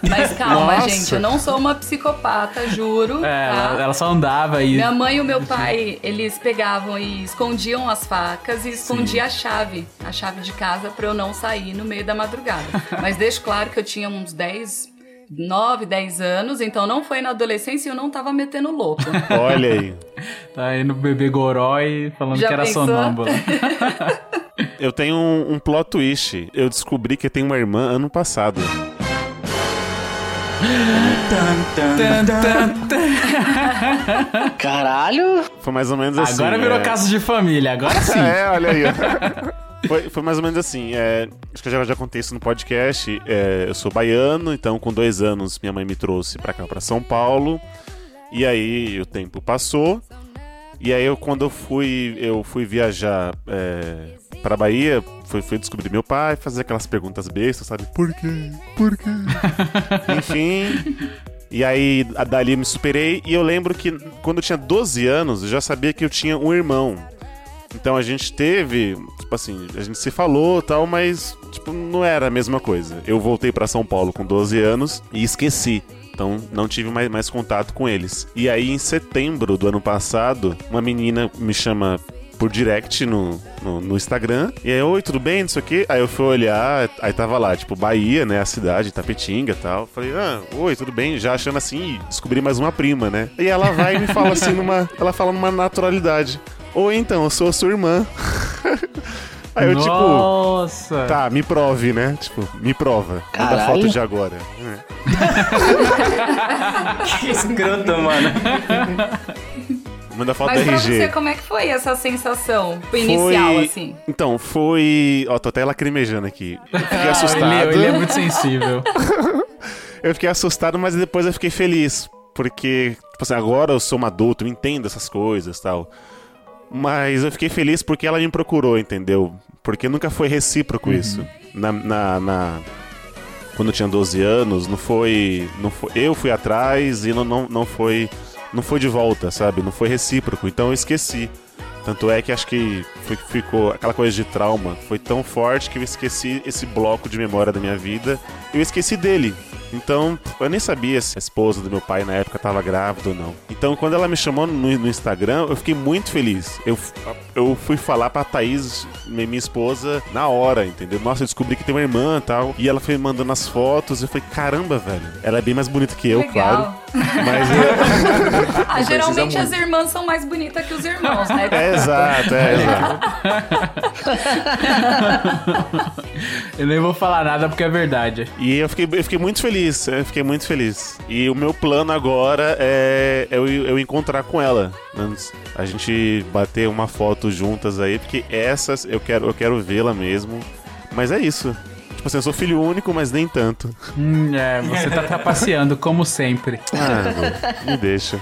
Speaker 5: Mas calma,
Speaker 1: Nossa.
Speaker 5: gente, eu não sou uma psicopata, juro.
Speaker 3: É,
Speaker 5: tá?
Speaker 3: ela, ela só andava e.
Speaker 5: Minha mãe e o meu pai, eles pegavam e escondiam as facas e escondia a chave, a chave de casa pra eu não sair no meio da madrugada. Mas deixo claro que eu tinha uns 10, 9, 10 anos, então não foi na adolescência e eu não tava metendo louco.
Speaker 1: Olha aí.
Speaker 3: Tá aí no bebê Gorói falando
Speaker 5: Já
Speaker 3: que era
Speaker 5: pensou?
Speaker 3: sonâmbula. [laughs]
Speaker 1: Eu tenho um, um plot twist. Eu descobri que eu tenho uma irmã ano passado.
Speaker 6: Caralho!
Speaker 1: Foi mais ou menos assim.
Speaker 3: Agora virou
Speaker 1: é...
Speaker 3: caso de família, agora [laughs] sim.
Speaker 1: É, olha aí. [laughs] Foi, foi mais ou menos assim. é, acho que eu já, já contei isso no podcast. é, eu sou baiano, então com dois anos minha mãe me trouxe pra cá, pra São Paulo. E aí o tempo passou. E aí eu, quando eu fui, eu fui viajar é, pra Bahia, fui, fui descobrir meu pai, fazer aquelas perguntas bestas, sabe? Por quê? Por quê? [laughs] Enfim. E aí, dali eu me superei. E eu lembro que quando eu tinha 12 anos, eu já sabia que eu tinha um irmão. Então a gente teve, tipo assim, a gente se falou e tal, mas, tipo, não era a mesma coisa. Eu voltei pra São Paulo com 12 anos e esqueci. Então não tive mais, mais contato com eles. E aí, em setembro do ano passado, uma menina me chama por direct no, no, no Instagram. E aí, oi, tudo bem? Não sei o quê. Aí eu fui olhar, aí tava lá, tipo, Bahia, né? A cidade, Tapetinga e tal. Falei, ah, oi, tudo bem? Já achando assim, descobri mais uma prima, né? E ela vai e me fala assim numa. Ela fala numa naturalidade. Oi, então, eu sou a sua irmã. [laughs] Aí eu, tipo,
Speaker 3: Nossa!
Speaker 1: tá, me prove, né? Tipo, me prova. Manda
Speaker 6: Caralho.
Speaker 1: foto de agora. [laughs]
Speaker 2: Que escroto, mano. [laughs]
Speaker 1: Manda foto
Speaker 5: Mas
Speaker 1: da
Speaker 5: pra
Speaker 1: RG.
Speaker 5: você, como é que foi essa sensação inicial,
Speaker 1: Foi-
Speaker 5: assim?
Speaker 1: Então, foi. Ó, tô até lacrimejando aqui. Eu fiquei
Speaker 3: Ah,
Speaker 1: assustado.
Speaker 3: ele, ele é muito sensível. [laughs]
Speaker 1: Eu fiquei assustado, mas depois eu fiquei feliz. Porque, tipo assim, agora eu sou um adulto, eu entendo essas coisas tal. Mas eu fiquei feliz porque ela me procurou, entendeu? Porque nunca foi recíproco isso. Na, na, na- Quando eu tinha 12 anos, não foi. Não foi eu fui atrás e não, não, não foi. Não foi de volta, sabe? Não foi recíproco. Então eu esqueci. Tanto é que acho que foi- ficou aquela coisa de trauma. Foi tão forte que eu esqueci esse bloco de memória da minha vida. Eu esqueci dele. Então, eu nem sabia se a esposa do meu pai na época estava grávida ou não. Então, quando ela me chamou no, no Instagram, eu fiquei muito feliz. Eu, eu fui falar pra Thaís, minha minha esposa, na hora, entendeu? Nossa, eu descobri que tem uma irmã e tal. E ela foi mandando as fotos. Eu falei, caramba, velho. Ela é bem mais bonita que eu,
Speaker 5: Legal.
Speaker 1: claro. Mas [laughs]
Speaker 5: Ah, geralmente as irmãs são mais bonitas que os irmãos, né?
Speaker 1: é exato, é exato. [laughs]
Speaker 3: Eu nem vou falar nada porque é verdade.
Speaker 1: E eu fiquei, eu fiquei muito feliz, eu fiquei muito feliz. E o meu plano agora é eu, eu encontrar com ela. Antes, A gente bater uma foto juntas aí, porque essas eu quero, eu quero vê-la mesmo. Mas é isso. Tipo assim, eu sou filho único, mas nem tanto.
Speaker 3: Hum, é, você tá trapaceando, como sempre. [laughs]
Speaker 1: Ah, me deixa.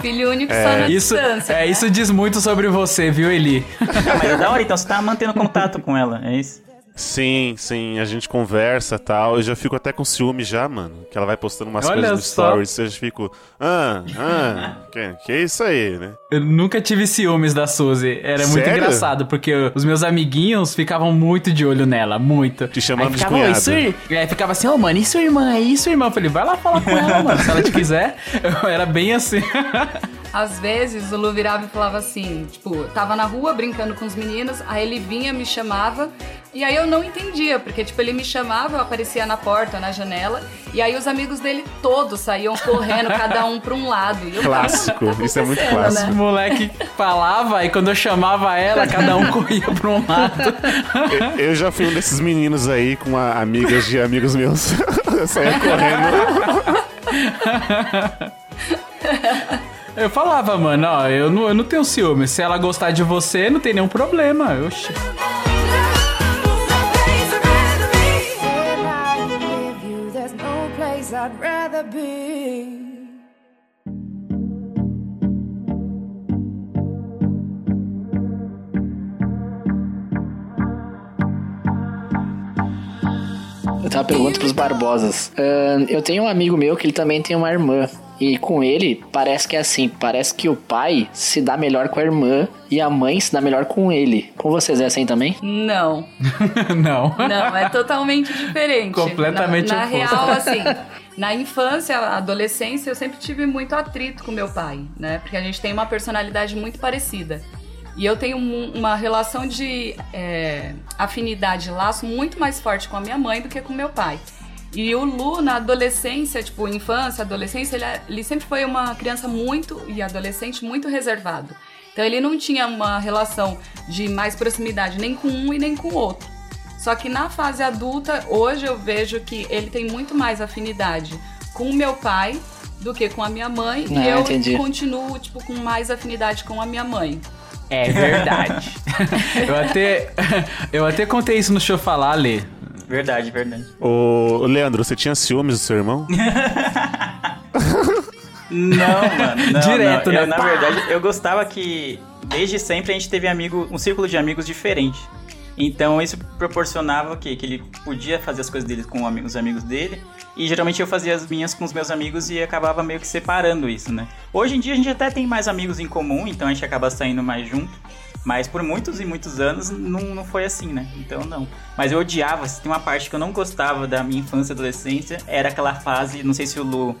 Speaker 5: Filho único só na
Speaker 3: Isso,
Speaker 5: distância.
Speaker 3: é,
Speaker 5: né?
Speaker 3: isso diz muito sobre você, viu, Eli?
Speaker 2: Ah, mas é da hora, então você tá mantendo contato com ela, é isso?
Speaker 1: Sim, sim, a gente conversa e tal. Eu já fico até com ciúme já, mano. Que ela vai postando umas
Speaker 3: Olha
Speaker 1: coisas no
Speaker 3: só.
Speaker 1: stories. Eu já fico, ah, ah, que, que é isso aí, né?
Speaker 3: Eu nunca tive ciúmes da Suzy. Era muito
Speaker 1: Sério?
Speaker 3: engraçado, porque os meus amiguinhos ficavam muito de olho nela, muito.
Speaker 1: Te chamando de
Speaker 3: ir-" Aí ficava assim, ô mano, e sua irmã? Sua irmã? Eu falei, vai lá falar com ela, mano, se ela te quiser. [laughs] Eu era bem assim. [laughs]
Speaker 5: às vezes o Lu virava e falava assim, tipo, tava na rua brincando com os meninos, aí ele vinha, me chamava, e aí eu não entendia, porque tipo, ele me chamava, eu aparecia na porta, na janela, e aí os amigos dele todos saíam correndo, cada um pra um lado. E eu
Speaker 1: Clássico, isso é muito
Speaker 5: acontecendo,
Speaker 1: clássico.
Speaker 3: O moleque falava e quando eu chamava ela, cada um corria pra um lado.
Speaker 1: Eu, eu já fui um desses meninos aí com a- amigas de amigos meus. [laughs] eu saía correndo. [laughs]
Speaker 3: Eu falava, mano, ó, eu não, eu não tenho ciúme. Se ela gostar de você, não tem nenhum problema. Oxi.
Speaker 6: Eu tenho uma pergunta pros Barbosas. Ahn, eu tenho um amigo meu que ele também tem uma irmã. E com ele, parece que é assim: parece que o pai se dá melhor com a irmã e a mãe se dá melhor com ele. Com vocês é assim também?
Speaker 5: Não, [laughs]
Speaker 3: não.
Speaker 5: não, é totalmente diferente.
Speaker 3: Completamente
Speaker 5: Na, na
Speaker 3: oposto.
Speaker 5: real, assim, na infância, adolescência, eu sempre tive muito atrito com meu pai, né? Porque a gente tem uma personalidade muito parecida. E eu tenho uma relação de é, afinidade, laço muito mais forte com a minha mãe do que com meu pai. E o Lu, na adolescência, tipo, infância, adolescência, ele, é- ele sempre foi uma criança muito, e adolescente, muito reservado. Então ele não tinha uma relação de mais proximidade nem com um e nem com o outro. Só que na fase adulta, hoje eu vejo que ele tem muito mais afinidade com o meu pai do que com a minha mãe.
Speaker 6: Ah,
Speaker 5: e eu
Speaker 6: entendi.
Speaker 5: continuo, tipo, com mais afinidade com a minha mãe.
Speaker 3: É verdade. [laughs] eu, até, eu até contei isso no show falar, Lê.
Speaker 2: Verdade, verdade.
Speaker 1: Ô, Leandro, você tinha ciúmes do seu irmão? [laughs]
Speaker 2: Não, mano. Não,
Speaker 3: Direto,
Speaker 2: não.
Speaker 3: né?
Speaker 2: Eu, na
Speaker 3: Pá!
Speaker 2: verdade, eu gostava que desde sempre a gente teve amigo, um círculo de amigos diferente. Então isso proporcionava o quê? Que ele podia fazer as coisas dele com os amigos dele. E geralmente eu fazia as minhas com os meus amigos e acabava meio que separando isso, né? Hoje em dia a gente até tem mais amigos em comum, então a gente acaba saindo mais junto. Mas por muitos e muitos anos não, não foi assim, né? Então não. Mas eu odiava, se tem uma parte que eu não gostava da minha infância e adolescência, era aquela fase, não sei se o Lu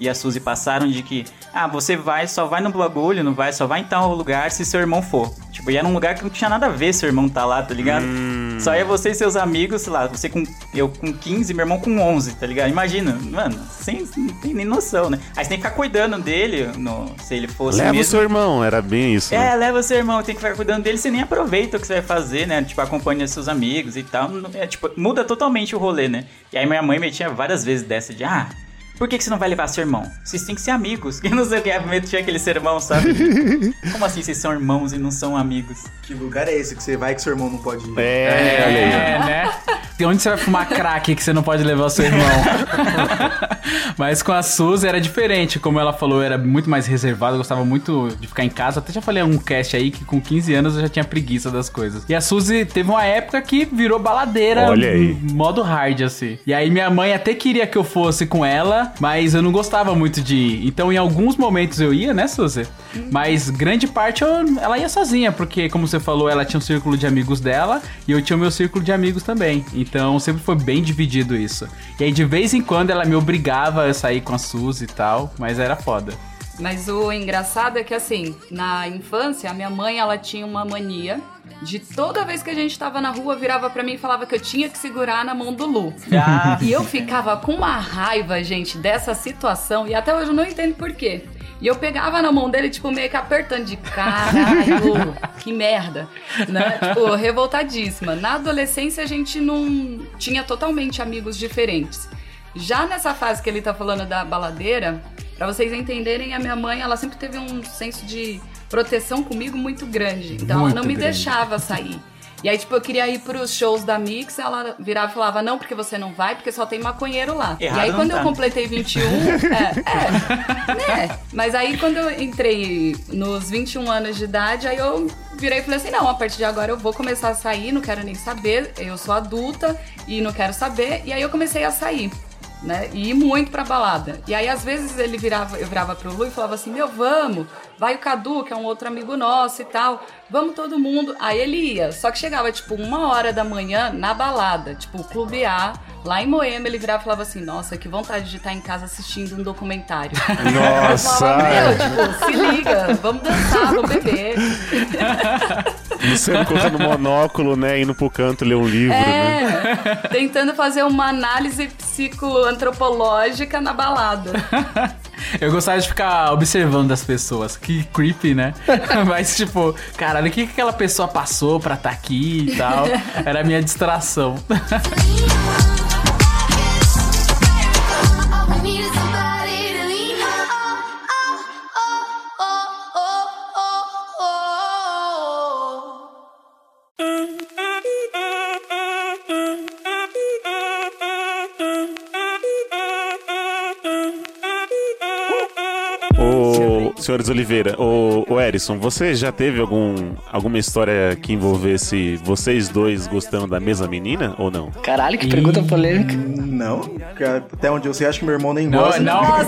Speaker 2: e a Suzy passaram de que, ah, você vai, só vai no bagulho, não vai, só vai em tal lugar se seu irmão for. Tipo, e era um lugar que não tinha nada a ver seu irmão tá lá, tá ligado? Só ia você e seus amigos, sei lá, você com. Eu com 15, meu irmão com 11, tá ligado? Imagina, mano, sem, não tem nem noção, né? Aí você tem que ficar cuidando dele, no, se ele fosse
Speaker 1: Leva o seu irmão, era bem isso. né?
Speaker 2: É, leva seu irmão, tem que ficar cuidando dele, você nem aproveita o que você vai fazer, né? Tipo, acompanha seus amigos e tal. É, tipo, muda totalmente o rolê, né? E aí minha mãe metia várias vezes dessa de, ah, por que, que você não vai levar seu irmão? Vocês têm que ser amigos. [laughs] Que não sei o que, metia aquele sermão, sabe? [laughs] Como assim vocês são irmãos e não são amigos?
Speaker 4: Que lugar é esse que você vai que seu irmão não pode ir?
Speaker 1: É, olha aí.
Speaker 3: É, né? E onde você vai fumar crack que você não pode levar o seu irmão? [laughs] Mas com a Suzy era diferente. Como ela falou, eu era muito mais reservado, eu gostava muito de ficar em casa. Até já falei um cast aí que com 15 anos eu já tinha preguiça das coisas. E a Suzy teve uma época que virou baladeira,
Speaker 1: Olha aí.
Speaker 3: modo hard, assim. E aí minha mãe até queria que eu fosse com ela, mas eu não gostava muito de ir. Então em alguns momentos eu ia, né, Suzy? Mas grande parte eu- ela ia sozinha, porque como você falou, ela tinha um círculo de amigos dela e eu tinha o meu círculo de amigos também. Então sempre foi bem dividido isso. E aí de vez em quando ela me obrigava a sair com a Suzy e tal, mas era foda.
Speaker 5: Mas o engraçado é que, assim, na infância, a minha mãe, ela tinha uma mania de toda vez que a gente tava na rua, virava pra mim e falava que eu tinha que segurar na mão do Lu.
Speaker 2: Ah,
Speaker 5: E eu ficava com uma raiva, gente, dessa situação, e até hoje eu não entendo por quê. E eu pegava na mão dele, tipo, meio que apertando de caralho, que merda, né? Tipo, revoltadíssima. Na adolescência a gente não tinha totalmente amigos diferentes. Já nessa fase que ele tá falando da baladeira, pra vocês entenderem, a minha mãe, ela sempre teve um senso de proteção comigo muito grande. Então
Speaker 3: Muito
Speaker 5: ela não me
Speaker 3: grande.
Speaker 5: deixava sair. E aí, tipo, eu queria ir pros shows da Mix, ela virava e falava, não, porque você não vai, porque só tem maconheiro lá.
Speaker 2: Errado
Speaker 5: e aí, quando
Speaker 2: tá.
Speaker 5: eu completei 21, é, é, né? Mas aí, quando eu entrei nos 21 anos de idade, aí eu virei e falei assim, não, a partir de agora eu vou começar a sair, não quero nem saber, eu sou adulta e não quero saber. E aí eu comecei a sair. Né? E ir muito pra balada. E aí, às vezes, ele virava, eu virava pro Lu e falava assim: Meu, vamos, vai o Cadu, que é um outro amigo nosso e tal. Vamos todo mundo. Aí ele ia. Só que chegava, tipo, uma hora da manhã na balada, tipo, Clube A, Lá em Moema ele virava e falava assim: Nossa, que vontade de estar em casa assistindo um documentário.
Speaker 1: Nossa.
Speaker 5: Eu falava, Meu, tipo, se liga, vamos dançar, vamos beber.
Speaker 1: Você colocando monóculo, né? Indo pro canto ler um livro, né?
Speaker 5: É, tentando fazer uma análise psicoantropológica na balada.
Speaker 3: Eu gostava de ficar observando as pessoas. Que creepy, né? [laughs] Mas, tipo, caralho, o que que aquela pessoa passou pra estar aqui e tal? Era a minha distração. [laughs]
Speaker 1: senhores Oliveira, ô, ô Erison, você já teve algum, alguma história que envolvesse vocês dois gostando da mesma menina ou não?
Speaker 6: Caralho, que pergunta polêmica.
Speaker 4: Não, até onde eu sei, acho que meu irmão nem
Speaker 3: Não,
Speaker 4: gosta.
Speaker 3: não.
Speaker 5: Não,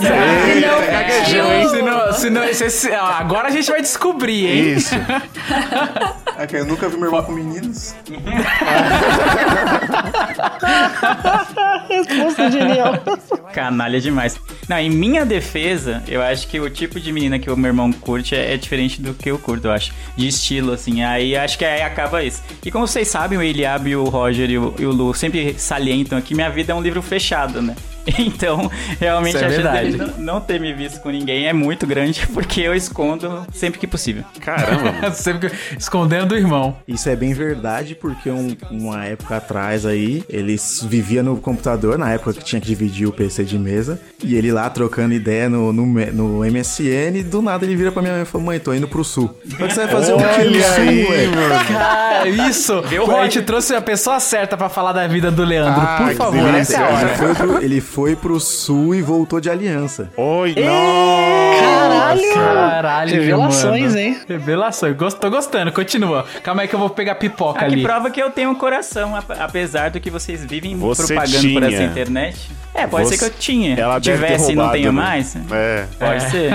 Speaker 3: não- se não- agora a gente vai descobrir, hein?
Speaker 1: Isso. [laughs]
Speaker 4: É que eu nunca vi meu irmão com meninas. [laughs]
Speaker 2: Canalha demais. Não, em minha defesa, eu acho que o tipo de menina que o meu irmão curte é, é diferente do que eu curto, eu acho. De estilo, assim. Aí acho que aí acaba isso. E como vocês sabem, o Eliab, o Roger e o, e o Lu sempre salientam que minha vida é um livro fechado, né? [laughs] Então, realmente
Speaker 3: é
Speaker 2: a chance
Speaker 3: verdade.
Speaker 2: dele não, não ter me visto com ninguém é muito grande, [laughs] porque eu escondo sempre que possível.
Speaker 1: Caramba. [laughs]
Speaker 3: Sempre que- escondendo o irmão.
Speaker 4: Isso é bem verdade, porque um- uma época atrás aí, ele vivia no computador, na época que tinha que dividir o PC de mesa, e ele lá trocando ideia no, no, no MSN, e do nada ele vira pra minha mãe e fala, mãe, tô indo pro sul. Mas que você vai fazer o que no sul,
Speaker 1: aí, mano.
Speaker 3: Cara, isso.
Speaker 2: Viu,
Speaker 3: a gente trouxe a pessoa certa pra falar da vida do Leandro.
Speaker 1: Ah,
Speaker 3: Por favor, essa é
Speaker 4: Ele foi, pro, ele foi pro sul e voltou de aliança.
Speaker 1: Oi, nossa.
Speaker 6: Caralho!
Speaker 3: Caralho,
Speaker 6: Revelações,
Speaker 3: mano.
Speaker 6: hein?
Speaker 3: Revelações. Gosto, tô gostando. Continua. Calma aí que eu vou pegar pipoca
Speaker 2: Ah, que
Speaker 3: ali.
Speaker 2: prova que eu tenho um coração, ap- apesar do que vocês vivem
Speaker 1: Você
Speaker 2: propagando por
Speaker 1: tinha.
Speaker 2: essa internet. É, pode
Speaker 1: Você-
Speaker 2: ser que eu tinha.
Speaker 1: Ela
Speaker 2: Tivesse e não tenho
Speaker 1: né?
Speaker 2: mais.
Speaker 1: É.
Speaker 2: Pode ser.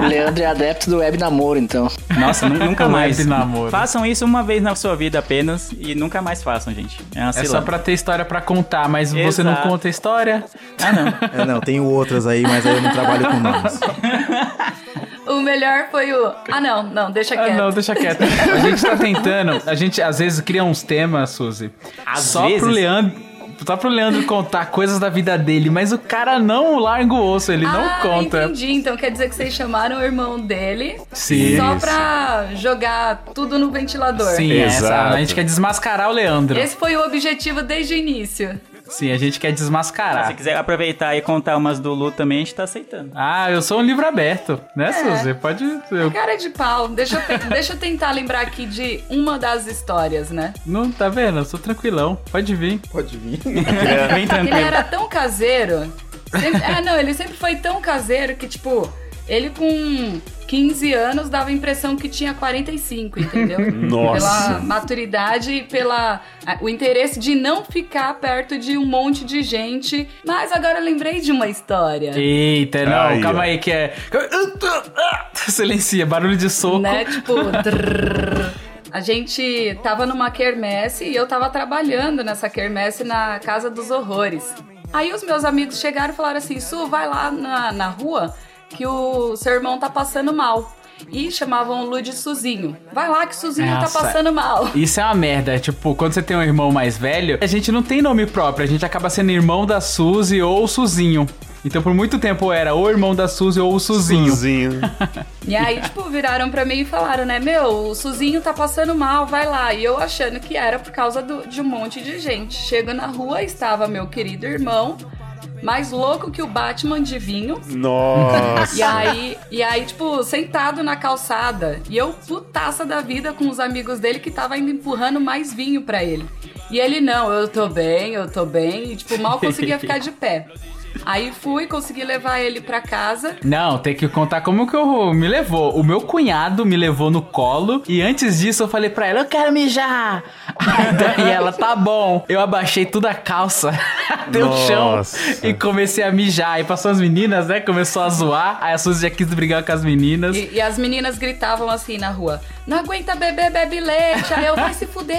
Speaker 6: O [laughs] Leandro é adepto do web namoro, então.
Speaker 2: Nossa, nu- nunca
Speaker 3: Web
Speaker 2: mais.
Speaker 3: namoro.
Speaker 2: Façam isso uma vez na sua vida apenas e nunca mais façam, gente. É
Speaker 3: É só pra ter história pra contar, mas você não
Speaker 2: Exato.
Speaker 3: conta a história.
Speaker 2: Ah, não.
Speaker 4: É, não, tenho outras aí, mas aí eu não trabalho com nomes.
Speaker 5: O melhor foi o. Ah, não, não, deixa
Speaker 3: Ah,
Speaker 5: quieto.
Speaker 3: não, deixa quieto. [laughs] A gente tá tentando, a gente às vezes cria uns temas, Suzy.
Speaker 2: Às
Speaker 3: só
Speaker 2: vezes?
Speaker 3: pro Leandro. Só pro Leandro contar coisas da vida dele, mas o cara não larga o osso, ele
Speaker 5: ah,
Speaker 3: não conta.
Speaker 5: entendi. Então quer dizer que vocês chamaram o irmão dele
Speaker 3: Sim.
Speaker 5: só
Speaker 1: Isso.
Speaker 5: pra jogar tudo no ventilador.
Speaker 3: Sim, essa,
Speaker 1: Exato.
Speaker 3: a gente quer desmascarar o Leandro.
Speaker 5: Esse foi o objetivo desde o início.
Speaker 3: Sim, a gente quer
Speaker 2: Se
Speaker 3: desmascarar.
Speaker 2: quiser aproveitar e contar umas do Lu também, a gente tá aceitando.
Speaker 3: Ah, eu sou um livro aberto, né, Suzy? Pode. eu-
Speaker 5: Cara de pau. Deixa eu, te- deixa eu tentar lembrar aqui de uma das histórias, né?
Speaker 3: Não, tá vendo? Eu sou tranquilão. Pode vir.
Speaker 4: Pode vir. [laughs]
Speaker 5: Ele era tão caseiro. sempre- é, não, ele sempre foi tão caseiro que, tipo, ele com 15 anos dava a impressão que tinha 45, entendeu? [laughs]
Speaker 1: Nossa.
Speaker 5: Pela maturidade e pela o interesse de não ficar perto de um monte de gente. Mas agora eu lembrei de uma história.
Speaker 3: Eita, não,
Speaker 1: Aí,
Speaker 3: calma
Speaker 1: ó.
Speaker 3: aí que é. [laughs] Silencia, barulho de soco.
Speaker 5: né? Tipo, a gente tava numa quermesse e eu tava trabalhando nessa quermesse na Casa dos Horrores. Aí os meus amigos chegaram e falaram assim: Su, vai lá na, na rua que o seu irmão tá passando mal. E chamavam o Lu de Suzinho. Vai lá que o Suzinho
Speaker 3: Nossa.
Speaker 5: tá passando mal.
Speaker 3: Isso é uma merda. Tipo, quando você tem um irmão mais velho, a gente não tem nome próprio. A gente acaba sendo irmão da Suzy ou o Suzinho. Então, por muito tempo era ou irmão da Suzy ou o Suzinho.
Speaker 1: Suzinho.
Speaker 5: E aí, [laughs] tipo, viraram pra mim e falaram, né? Meu, o Suzinho tá passando mal, vai lá. E eu achando que era por causa do- de um monte de gente. Chego na rua, estava meu querido irmão, mais louco que o Batman de vinho.
Speaker 1: Nossa.
Speaker 5: E aí, e aí, tipo, sentado na calçada. E eu putaça da vida com os amigos dele que tava indo empurrando mais vinho pra ele. E ele, não, eu tô bem, eu tô bem. E, tipo, mal [laughs] conseguia ficar de pé. Aí fui, consegui levar ele pra casa.
Speaker 3: Não, tem que contar como que eu me levou. O meu cunhado me levou no colo e antes disso eu falei pra ela, eu quero mijar. Daí ela, tá bom. Eu abaixei toda a calça [laughs] até o chão e comecei a mijar. Aí passou as meninas, né? Começou a zoar. Aí a Suzy já quis brigar com as meninas.
Speaker 5: E, e as meninas gritavam assim na rua: não aguenta beber, bebe leite. Aí eu, vai se fuder.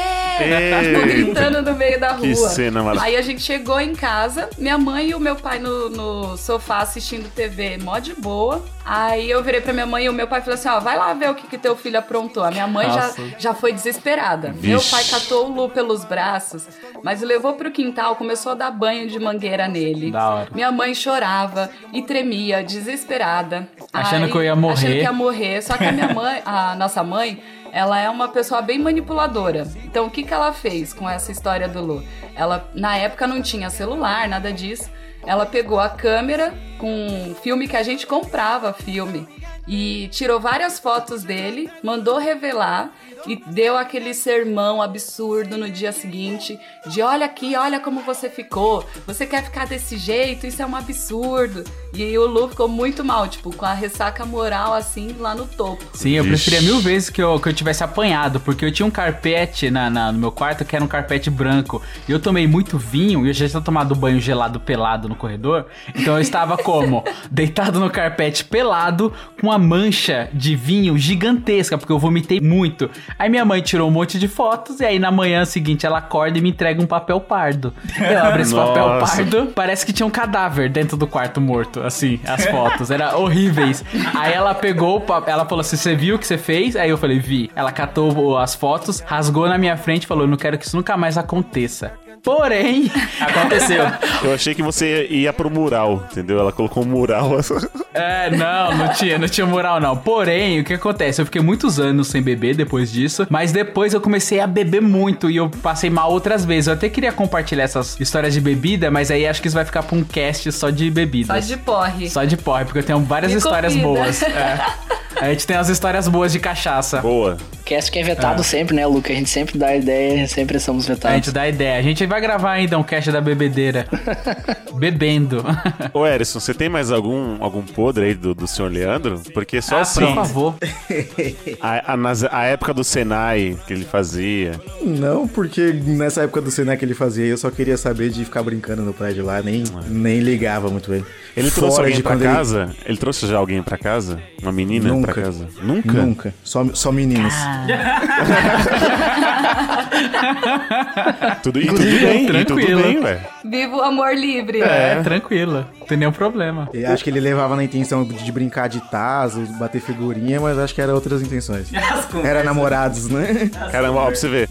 Speaker 5: Tipo, gritando no meio da rua.
Speaker 1: Que cena maravilhosa.
Speaker 5: Aí a gente chegou em casa, minha mãe e o meu pai no, no sofá assistindo TV, mó de boa. Aí eu virei pra minha mãe e o meu pai falou assim: ó, vai lá ver o que, que teu filho aprontou. A minha mãe já, já foi desesperada.
Speaker 1: Vixe.
Speaker 5: Meu pai catou o Lu pelos braços, mas o levou pro quintal, começou a dar banho de mangueira nele.
Speaker 3: Da hora.
Speaker 5: Minha mãe chorava e tremia, desesperada.
Speaker 3: Achando
Speaker 5: Aí-
Speaker 3: que eu ia morrer.
Speaker 5: Achando que ia morrer. Só que a minha mãe, a nossa mãe, ela é uma pessoa bem manipuladora. Então, o que, que ela fez com essa história do Lu? Ela, na época, não tinha celular, nada disso. Ela pegou a câmera com um filme que a gente comprava filme e tirou várias fotos dele, mandou revelar e deu aquele sermão absurdo no dia seguinte de olha aqui, olha como você ficou, você quer ficar desse jeito, isso é um absurdo. E aí o Lu ficou muito mal, tipo, com a ressaca moral assim lá no topo.
Speaker 3: Sim, eu preferia mil vezes que eu, que eu tivesse apanhado, porque eu tinha um carpete na, na- no meu quarto que era um carpete branco. E eu tomei muito vinho e eu já tinha tomado banho gelado pelado no corredor. Então eu estava como? [laughs] Deitado no carpete pelado, com uma mancha de vinho gigantesca, porque eu vomitei muito. Aí minha mãe tirou um monte de fotos, e aí na manhã seguinte ela acorda e me entrega um papel pardo. Eu abro esse papel pardo, parece que tinha um cadáver dentro do quarto morto, assim, as fotos. Era horríveis. Aí ela pegou, ela falou assim: Você viu o que você fez? Aí eu falei: Vi. Ela catou as fotos, rasgou na minha frente e falou: Não quero que isso nunca mais aconteça. Porém, [laughs]
Speaker 2: Aconteceu.
Speaker 1: Eu achei que você ia pro mural, entendeu? Ela colocou um mural.
Speaker 3: É, não, não tinha, não tinha moral não. Porém, o que acontece? Eu fiquei muitos anos sem beber depois disso, mas depois eu comecei a beber muito e eu passei mal outras vezes. Eu até queria compartilhar essas histórias de bebida, mas aí acho que isso vai ficar pra um cast só de bebidas.
Speaker 5: Só de porre.
Speaker 3: Só de porre, porque eu tenho várias
Speaker 5: Me
Speaker 3: histórias
Speaker 5: convida.
Speaker 3: boas. É. A gente tem as histórias boas de cachaça.
Speaker 1: Boa.
Speaker 6: Cast que é vetado sempre, né, Luca? A gente sempre dá ideia, sempre somos
Speaker 3: A
Speaker 6: vetados.
Speaker 3: gente dá ideia. A gente vai gravar ainda um cast da bebedeira. [laughs] Bebendo. [laughs]
Speaker 1: Ô, Erison, você tem mais algum, algum podre aí do, do senhor Leandro? Porque só
Speaker 3: Ah,
Speaker 1: assim.
Speaker 3: por favor. [laughs]
Speaker 1: A, a, nas- a época do Senai que ele fazia.
Speaker 4: Não, porque nessa época do Senai que ele fazia, eu só queria saber de ficar brincando no prédio lá, nem, nem ligava muito ele.
Speaker 1: Ele trouxe
Speaker 4: Fora
Speaker 1: alguém pra
Speaker 4: quando ele-
Speaker 1: casa? Ele... trouxe já alguém pra casa? Uma menina
Speaker 4: Nunca.
Speaker 1: pra casa? Nunca?
Speaker 4: Nunca. Só, só meninas. [laughs]
Speaker 1: Tudo, e tudo bem, e tudo bem, ué.
Speaker 5: Viva o amor livre.
Speaker 3: É, tranquilo. Não tem nenhum problema.
Speaker 4: Eu acho que ele levava na intenção de brincar de tazo, bater figurinha, mas acho que era outras intenções. [laughs] Era namorados, né?
Speaker 1: Caramba, ó, pra você ver.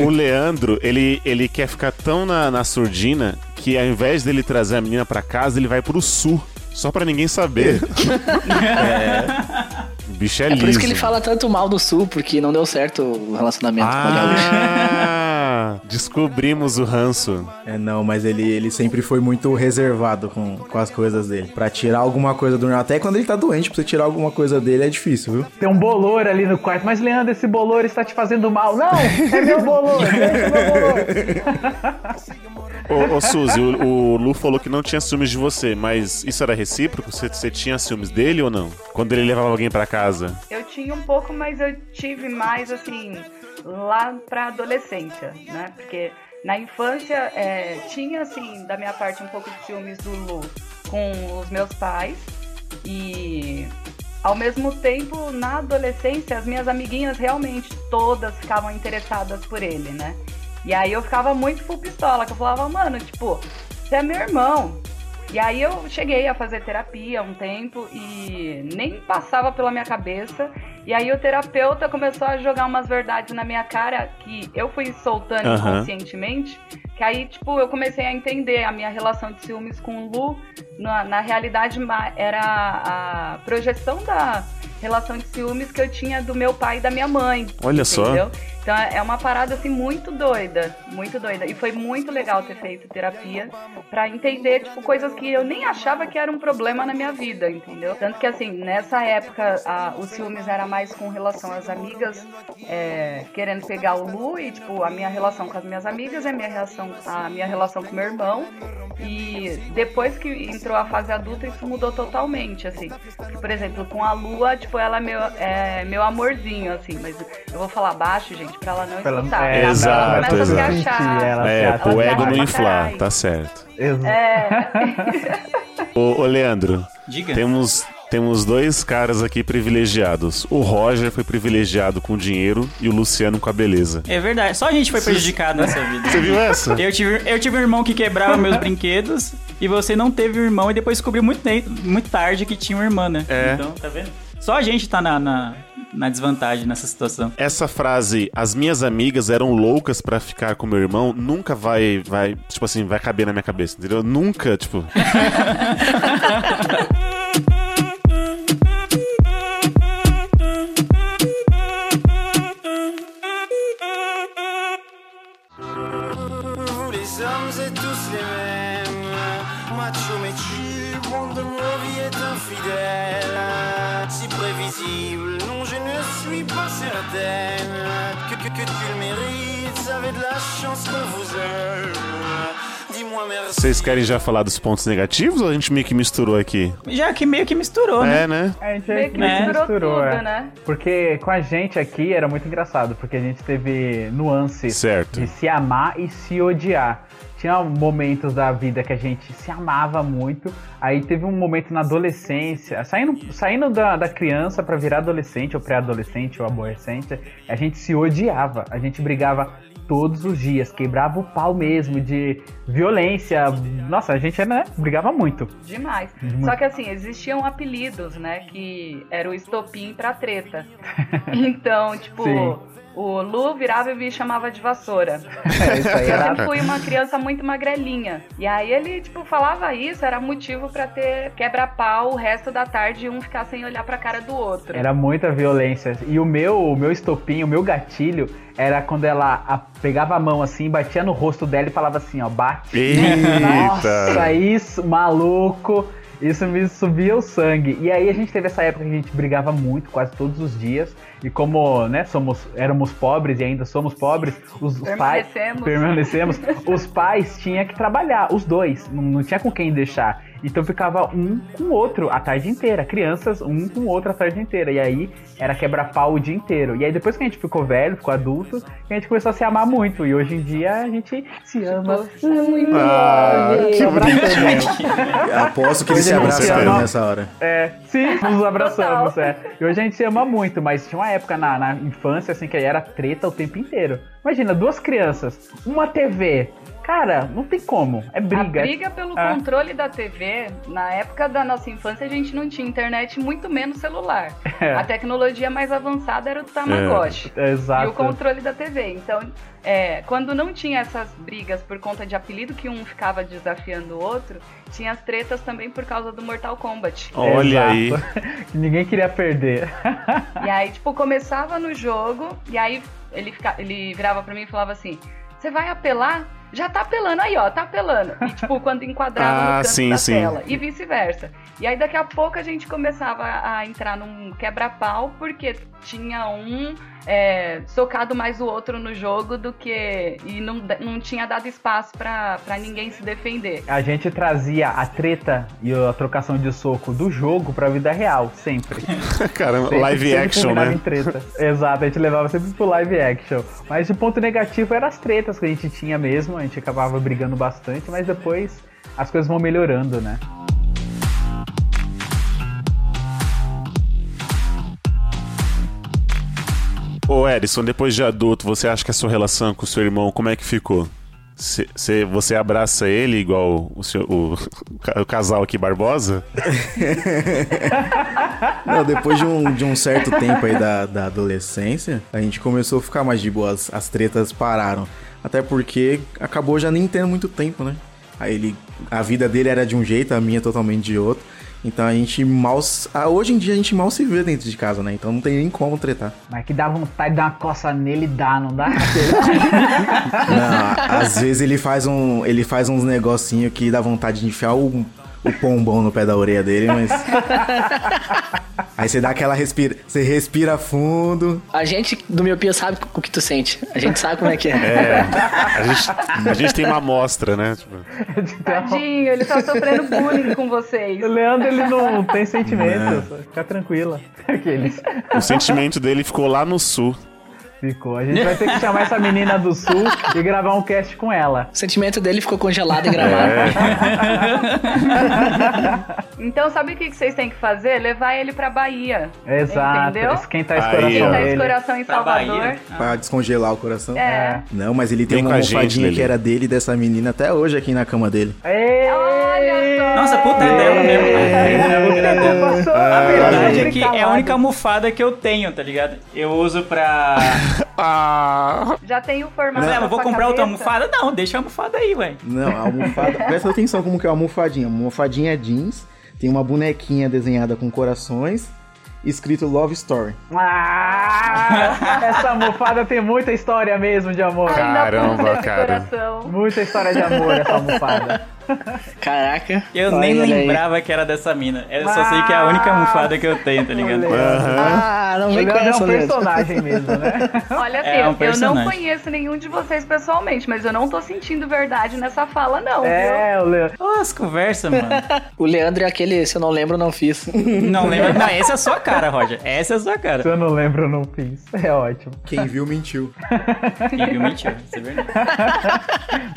Speaker 1: O Leandro, ele, ele quer ficar tão na, na surdina que ao invés dele trazer a menina pra casa, ele vai pro sul. Só pra ninguém saber. [laughs] O bicho é,
Speaker 6: É por isso que ele
Speaker 1: liso.
Speaker 6: fala tanto mal do Sul, porque não deu certo o relacionamento com a gaúcha.
Speaker 1: Ah, descobrimos o ranço.
Speaker 4: É, não, mas ele, ele sempre foi muito reservado com, com as coisas dele. Pra tirar alguma coisa do Até quando ele tá doente, pra você tirar alguma coisa dele é difícil, viu?
Speaker 7: Tem um bolor ali no quarto. Mas, Leandro, esse bolor está te fazendo mal. Não, é meu bolor. Deixa meu bolor.
Speaker 1: Ô, ô Suzy, o, o Lu falou que não tinha ciúmes de você, mas isso era recíproco? Você, você tinha ciúmes dele ou não? Quando ele levava alguém pra casa?
Speaker 8: Eu tinha um pouco, mas eu tive mais assim lá pra adolescência, né? Porque na infância é, tinha assim da minha parte um pouco de ciúmes do Lu com os meus pais e ao mesmo tempo na adolescência as minhas amiguinhas realmente todas ficavam interessadas por ele, né? E aí eu ficava muito full pistola, que eu falava, mano, tipo, você é meu irmão, e aí eu cheguei a fazer terapia um tempo e nem passava pela minha cabeça. E aí o terapeuta começou a jogar umas verdades na minha cara que eu fui soltando
Speaker 1: Aham.
Speaker 8: inconscientemente. Que aí, tipo, eu comecei a entender a minha relação de ciúmes com o Lu. Na, na realidade, era a projeção da relação de ciúmes que eu tinha do meu pai e da minha mãe.
Speaker 1: Olha só.
Speaker 8: entendeu? Então é uma parada assim muito doida, muito doida. E foi muito legal ter feito terapia pra entender tipo coisas que eu nem achava que era um problema na minha vida, entendeu? Tanto que assim nessa época a, o ciúmes era mais com relação às amigas é, querendo pegar o Lu e tipo a minha relação com as minhas amigas, a minha relação a minha relação com meu irmão e depois que entrou a fase adulta isso mudou totalmente assim. Por exemplo com a Lua tipo ela é meu é meu amorzinho assim, mas eu vou falar baixo gente pra ela não
Speaker 7: Pra ela-
Speaker 8: escutar.
Speaker 7: é,
Speaker 8: ela
Speaker 1: exato,
Speaker 8: começa a se
Speaker 1: exato.
Speaker 8: achar.
Speaker 7: Ela
Speaker 1: É, pro ego
Speaker 8: ela
Speaker 1: não inflar,
Speaker 8: caralho.
Speaker 1: tá certo.
Speaker 7: Exato.
Speaker 8: É.
Speaker 1: Ô, ô Leandro,
Speaker 2: Diga.
Speaker 1: temos Temos dois caras aqui privilegiados. O Roger foi privilegiado com dinheiro e o Luciano com a beleza.
Speaker 2: É verdade, só a gente foi prejudicado nessa vida.
Speaker 1: Você viu essa?
Speaker 2: Eu tive, eu tive um irmão que quebrava meus brinquedos e você não teve um irmão e depois descobriu muito, muito tarde que tinha uma irmã, né?
Speaker 1: É.
Speaker 2: Então, tá vendo? Só a gente tá na, na, na desvantagem nessa situação.
Speaker 1: Essa frase, as minhas amigas eram loucas pra ficar com meu irmão, nunca vai, vai, tipo assim, vai caber na minha cabeça, entendeu? Nunca, tipo.
Speaker 9: Macho mais tu, est infidèle. Si prévisible, non, je ne suis pas certaine que, que, que tu le mérites. Avez de la chance qu'on vous aime.
Speaker 1: Vocês querem já falar dos pontos negativos ou a gente meio que misturou aqui?
Speaker 2: Já que meio que misturou,
Speaker 1: É, né?
Speaker 3: A gente
Speaker 5: Meio que
Speaker 3: que
Speaker 5: misturou tudo,
Speaker 3: é.
Speaker 5: né?
Speaker 3: Porque com a gente aqui era muito engraçado, porque a gente teve nuances
Speaker 1: Certo.
Speaker 3: de se amar e se odiar. Tinha momentos da vida que a gente se amava muito, aí teve um momento na adolescência, saindo, saindo da, da criança pra virar adolescente, ou pré-adolescente, ou aborrecente, a gente se odiava, a gente brigava todos os dias, quebrava o pau mesmo de violência. Nossa, a gente né, brigava muito.
Speaker 5: Demais.
Speaker 3: Muito.
Speaker 5: Só que assim, existiam apelidos, né? Que era o estopim pra treta. [laughs] Então, tipo,
Speaker 3: Sim.
Speaker 5: O Lu virava e me chamava de vassoura. [laughs]
Speaker 3: É, isso aí
Speaker 5: Eu
Speaker 3: era
Speaker 5: sempre fui uma criança muito magrelinha. E aí ele, tipo, falava isso, era motivo pra ter quebra-pau o resto da tarde e um ficar sem olhar pra cara do outro.
Speaker 3: Era muita violência. E o meu, o meu estopim, o meu gatilho, era quando ela a- pegava a mão assim, batia no rosto dela e falava assim, ó, bate. Nossa,
Speaker 1: Eita!
Speaker 3: isso, maluco. Isso me subia o sangue. E aí a gente teve essa época que a gente brigava muito, quase todos os dias. E como, né, somos, éramos pobres e ainda somos pobres, os, os pais
Speaker 5: Permanecemos.
Speaker 3: permanecemos, [laughs] os pais tinham que trabalhar, os dois, não, não tinha com quem deixar. Então ficava um com o outro a tarde inteira, crianças um com o outro a tarde inteira. E aí era quebra-pau o dia inteiro. E aí depois que a gente ficou velho, ficou adulto, a gente começou a se amar muito. E hoje em dia a gente se ama muito.
Speaker 1: Ah, que
Speaker 3: Abraçando.
Speaker 4: Aposto que eles se abraçaram
Speaker 3: ama-
Speaker 4: nessa hora.
Speaker 3: É, sim, nos abraçamos, é. E hoje a gente se ama muito, mas tinha uma época na, na infância, assim, que era treta o tempo inteiro. Imagina, duas crianças, uma TV. Cara, não tem como. É briga.
Speaker 5: A briga pelo
Speaker 3: É.
Speaker 5: controle da TV, na época da nossa infância, a gente não tinha internet, muito menos celular.
Speaker 3: É.
Speaker 5: A tecnologia mais avançada era o Tamagotchi.
Speaker 3: É, exato.
Speaker 5: E o controle da TV. Então, é, quando não tinha essas brigas por conta de apelido que um ficava desafiando o outro, tinha as tretas também por causa do Mortal Kombat.
Speaker 1: Olha aí. [laughs]
Speaker 3: Que Ninguém queria perder.
Speaker 5: E aí, tipo, começava no jogo, e aí ele, fica, ele virava pra mim e falava assim: Você vai apelar? Já tá apelando aí, ó, tá apelando. E, tipo, quando enquadrava
Speaker 1: Ah,
Speaker 5: no canto
Speaker 1: sim,
Speaker 5: da
Speaker 1: sim.
Speaker 5: tela. E vice-versa. E aí, daqui a pouco, a gente começava a entrar num quebra-pau, porque tinha um é, socado mais o outro no jogo do que. E não, não tinha dado espaço pra, pra ninguém se defender.
Speaker 3: A gente trazia a treta e a trocação de soco do jogo pra vida real, sempre. [laughs]
Speaker 1: Caramba,
Speaker 3: Sempre-
Speaker 1: live
Speaker 3: sempre
Speaker 1: action, né?
Speaker 3: em treta. Exato, a gente levava sempre pro live action. Mas o ponto negativo eram as tretas que a gente tinha mesmo, a gente acabava brigando bastante, mas depois as coisas vão melhorando, né?
Speaker 1: Ô Edson, depois de adulto, você acha que a sua relação com o seu irmão, como é que ficou? Cê- cê- você abraça ele igual o, seu- o- [laughs] o casal aqui Barbosa? [laughs]
Speaker 4: Não, depois de um, de um certo tempo aí da, da adolescência, a gente começou a ficar mais de boa, as, as tretas pararam. Até porque acabou já nem tendo muito tempo, né? Aí ele, a vida dele era de um jeito, a minha totalmente de outro. Então a gente mal. ah, Hoje em dia a gente mal se vê dentro de casa, né? Então não tem nem como tretar.
Speaker 3: Mas que dá vontade de dar uma coça nele, dá, não dá? [laughs]
Speaker 4: Não, às vezes ele faz um. Ele faz uns negocinho que dá vontade de enfiar o, o pombom no pé da orelha dele, mas. [laughs] Aí você dá aquela respira. Você respira fundo.
Speaker 6: A gente do Miopia sabe o que tu sente. A gente sabe como é que é.
Speaker 1: É. A gente, a gente tem uma amostra, né? Tipo,
Speaker 5: Tadinho, ele tá sofrendo bullying com vocês.
Speaker 3: O Leandro, ele não tem sentimentos. Fica tranquila. Aqueles.
Speaker 1: o sentimento dele ficou lá no sul.
Speaker 3: Ficou. A gente vai ter que chamar essa menina do sul e gravar um cast com ela.
Speaker 6: O sentimento dele ficou congelado e gravado. [laughs]
Speaker 5: Então, sabe o que vocês têm que fazer? Levar ele pra Bahia.
Speaker 3: Exato.
Speaker 5: Entendeu?
Speaker 3: Esquentar esse coração
Speaker 5: Esquentar esse coração em
Speaker 2: Pra
Speaker 5: Salvador.
Speaker 2: Bahia.
Speaker 4: Pra descongelar o coração.
Speaker 5: É.
Speaker 4: Não, mas ele tem
Speaker 1: Vem
Speaker 4: uma almofadinha que era dele e dessa menina até hoje aqui na cama dele.
Speaker 5: Olha só.
Speaker 2: Nossa, puta, é dela mesmo. É, é dela.
Speaker 3: Passou
Speaker 2: A
Speaker 3: a
Speaker 2: verdade é que é a única almofada que eu tenho, tá ligado? Eu uso pra. [laughs]
Speaker 5: Já tem o formato
Speaker 2: ah, eu vou comprar outra
Speaker 5: cabeça?
Speaker 2: almofada? Não, deixa a almofada aí, ué.
Speaker 4: Não, a almofada. [laughs] Presta atenção como que é a almofadinha. A almofadinha é jeans, tem uma bonequinha desenhada com corações, escrito Love Story.
Speaker 3: Ah, [laughs] essa almofada tem muita história mesmo de amor.
Speaker 1: Caramba, cara.
Speaker 3: Muita história de amor essa almofada.
Speaker 6: Caraca.
Speaker 2: Eu
Speaker 6: Olha
Speaker 2: nem
Speaker 6: aí.
Speaker 2: lembrava que era dessa mina. Eu só sei que é a única almofada que eu tenho, tá ligado?
Speaker 6: Ah, não com
Speaker 3: Leandro é
Speaker 6: essa,
Speaker 3: um personagem mesmo, né? [laughs]
Speaker 5: Olha,
Speaker 2: É um
Speaker 5: eu não conheço nenhum de vocês pessoalmente, mas eu não tô sentindo verdade nessa fala, não, viu?
Speaker 3: É, o Leandro.
Speaker 2: Ô, as conversas, mano. [laughs]
Speaker 6: O Leandro é aquele, se eu não lembro, não fiz. [laughs]
Speaker 2: Não lembra? Não, essa é a sua cara, Roger. Essa é a sua cara.
Speaker 3: Se eu não lembro, eu não fiz. É ótimo.
Speaker 4: Quem viu, mentiu.
Speaker 2: Quem viu mentiu, isso é verdade.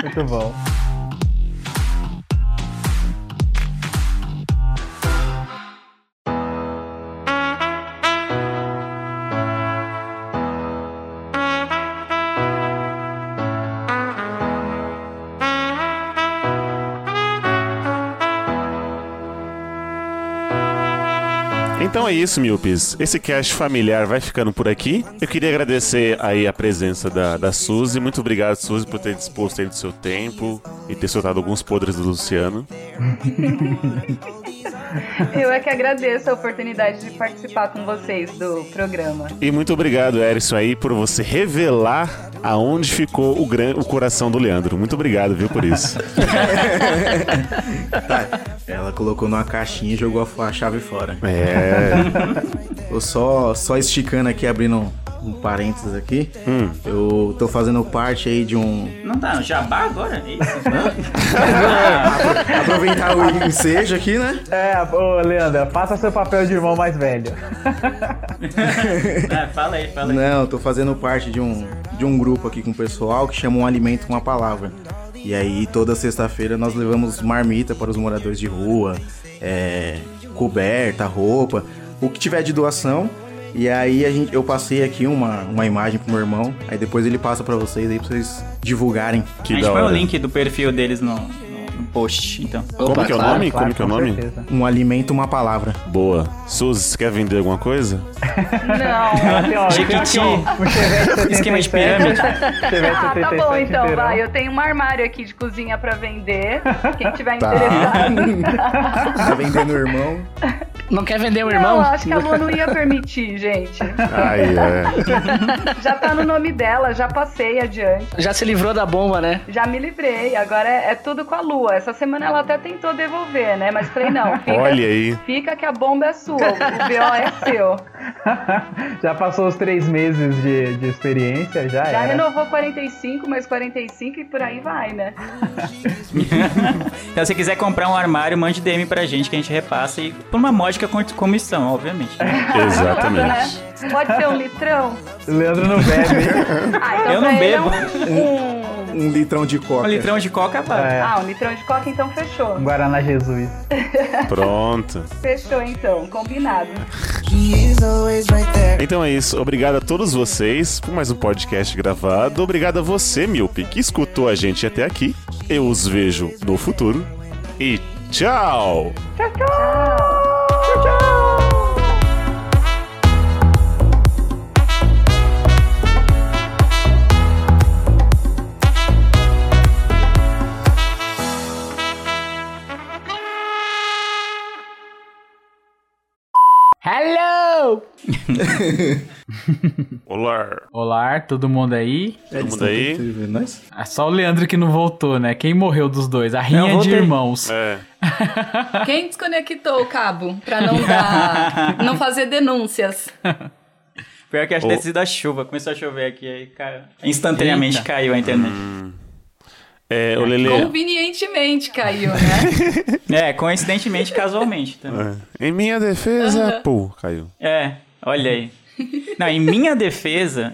Speaker 3: Muito bom.
Speaker 1: Então é isso, Milpes. Esse cast familiar vai ficando por aqui. Eu queria agradecer aí a presença da, da Suzy. Muito obrigado, Suzy, por ter disposto aí do seu tempo e ter soltado alguns podres do Luciano. [laughs]
Speaker 5: Eu é que agradeço a oportunidade de participar com vocês do programa.
Speaker 1: E muito obrigado, Erison, aí, por você revelar aonde ficou o, gran... o coração do Leandro. Muito obrigado, viu, por isso. [laughs]
Speaker 4: Tá, ela colocou numa caixinha e jogou a, chave fora.
Speaker 1: É.
Speaker 4: Eu só, só esticando aqui, abrindo um, um parênteses aqui.
Speaker 1: Hum.
Speaker 4: Eu tô fazendo parte aí de um.
Speaker 2: Não tá, jabá agora? Isso? [laughs]
Speaker 4: Aproveitar o ensejo aqui, né?
Speaker 3: É, ô Leandro, faça seu papel de irmão mais velho.
Speaker 2: É, fala aí, fala aí.
Speaker 4: Não, eu tô fazendo parte de um, de um grupo aqui com o pessoal que chama um alimento com uma palavra. E aí toda sexta-feira nós levamos marmita para os moradores de rua, é, coberta, roupa, o que tiver de doação. E aí a gente, eu passei aqui uma, uma imagem pro meu irmão, aí depois ele passa pra vocês aí pra vocês divulgarem.
Speaker 2: a gente põe o link do perfil deles no, no, no post, então.
Speaker 1: Como que é o nome? Como que é o nome?
Speaker 4: Um alimento, uma palavra.
Speaker 1: Boa. Suzy, você quer vender alguma coisa?
Speaker 5: Não. [laughs]
Speaker 2: Jequiti. [laughs] Esquema de
Speaker 3: 77.
Speaker 2: pirâmide. [laughs]
Speaker 5: Ah, tá
Speaker 3: 77
Speaker 5: bom então, vai. Eu tenho um armário aqui de cozinha pra vender. Quem tiver
Speaker 1: Tá.
Speaker 5: interessado.
Speaker 4: Tá vendendo o irmão.
Speaker 6: Não quer vender o
Speaker 5: Não,
Speaker 6: irmão?
Speaker 5: acho que a Lu não ia permitir, gente.
Speaker 1: Aí, é.
Speaker 5: Já tá no nome dela, já passei adiante.
Speaker 6: Já se livrou da bomba, né?
Speaker 5: Já me livrei, agora é, é tudo com a Lua. Essa semana ela até tentou devolver, né? Mas falei, não, [laughs] fica,
Speaker 1: Olha aí.
Speaker 5: fica que a bomba é sua, o BO é seu. [laughs]
Speaker 3: Já passou os três meses de, de experiência, já,
Speaker 5: Já
Speaker 3: era.
Speaker 5: renovou 45, mais 45 e por aí vai, né? [laughs]
Speaker 2: Então, se quiser comprar um armário, mande DM pra gente que a gente repassa e por uma módica comissão, obviamente.
Speaker 1: Exatamente.
Speaker 5: Né? Pode ser um litrão?
Speaker 3: O Leandro não bebe.
Speaker 5: Ah, então
Speaker 2: Eu
Speaker 5: pra
Speaker 2: não
Speaker 5: ele é
Speaker 2: bebo.
Speaker 5: um-
Speaker 4: Um litrão de coca.
Speaker 2: Um litrão de coca, vai.
Speaker 3: É,
Speaker 5: Ah, um litrão de coca então fechou.
Speaker 3: um Guaraná Jesus. [laughs]
Speaker 1: Pronto.
Speaker 5: Fechou então, combinado.
Speaker 1: Então é isso. Obrigado a todos vocês por mais um podcast gravado. Obrigado a você, Milpe, que escutou a gente até aqui. Eu os vejo no futuro. E tchau!
Speaker 10: Hello! [laughs]
Speaker 1: Olá!
Speaker 10: Olá, todo mundo aí?
Speaker 1: Todo mundo aí?
Speaker 4: Nós?
Speaker 10: É só o Leandro que não voltou, né? Quem morreu dos dois? A rinha de irmãos.
Speaker 1: É. [laughs]
Speaker 11: Quem desconectou o cabo pra não dar, não fazer denúncias?
Speaker 2: Pior que acho que ter sido a chuva. Começou a chover aqui, aí caiu. Instantaneamente
Speaker 10: Eita.
Speaker 2: caiu a internet.
Speaker 1: É, o Lele.
Speaker 11: Convenientemente caiu, né? [laughs]
Speaker 2: É, coincidentemente, casualmente também.
Speaker 1: É. Em minha defesa, pô, caiu.
Speaker 2: É, olha aí. Não, em minha defesa,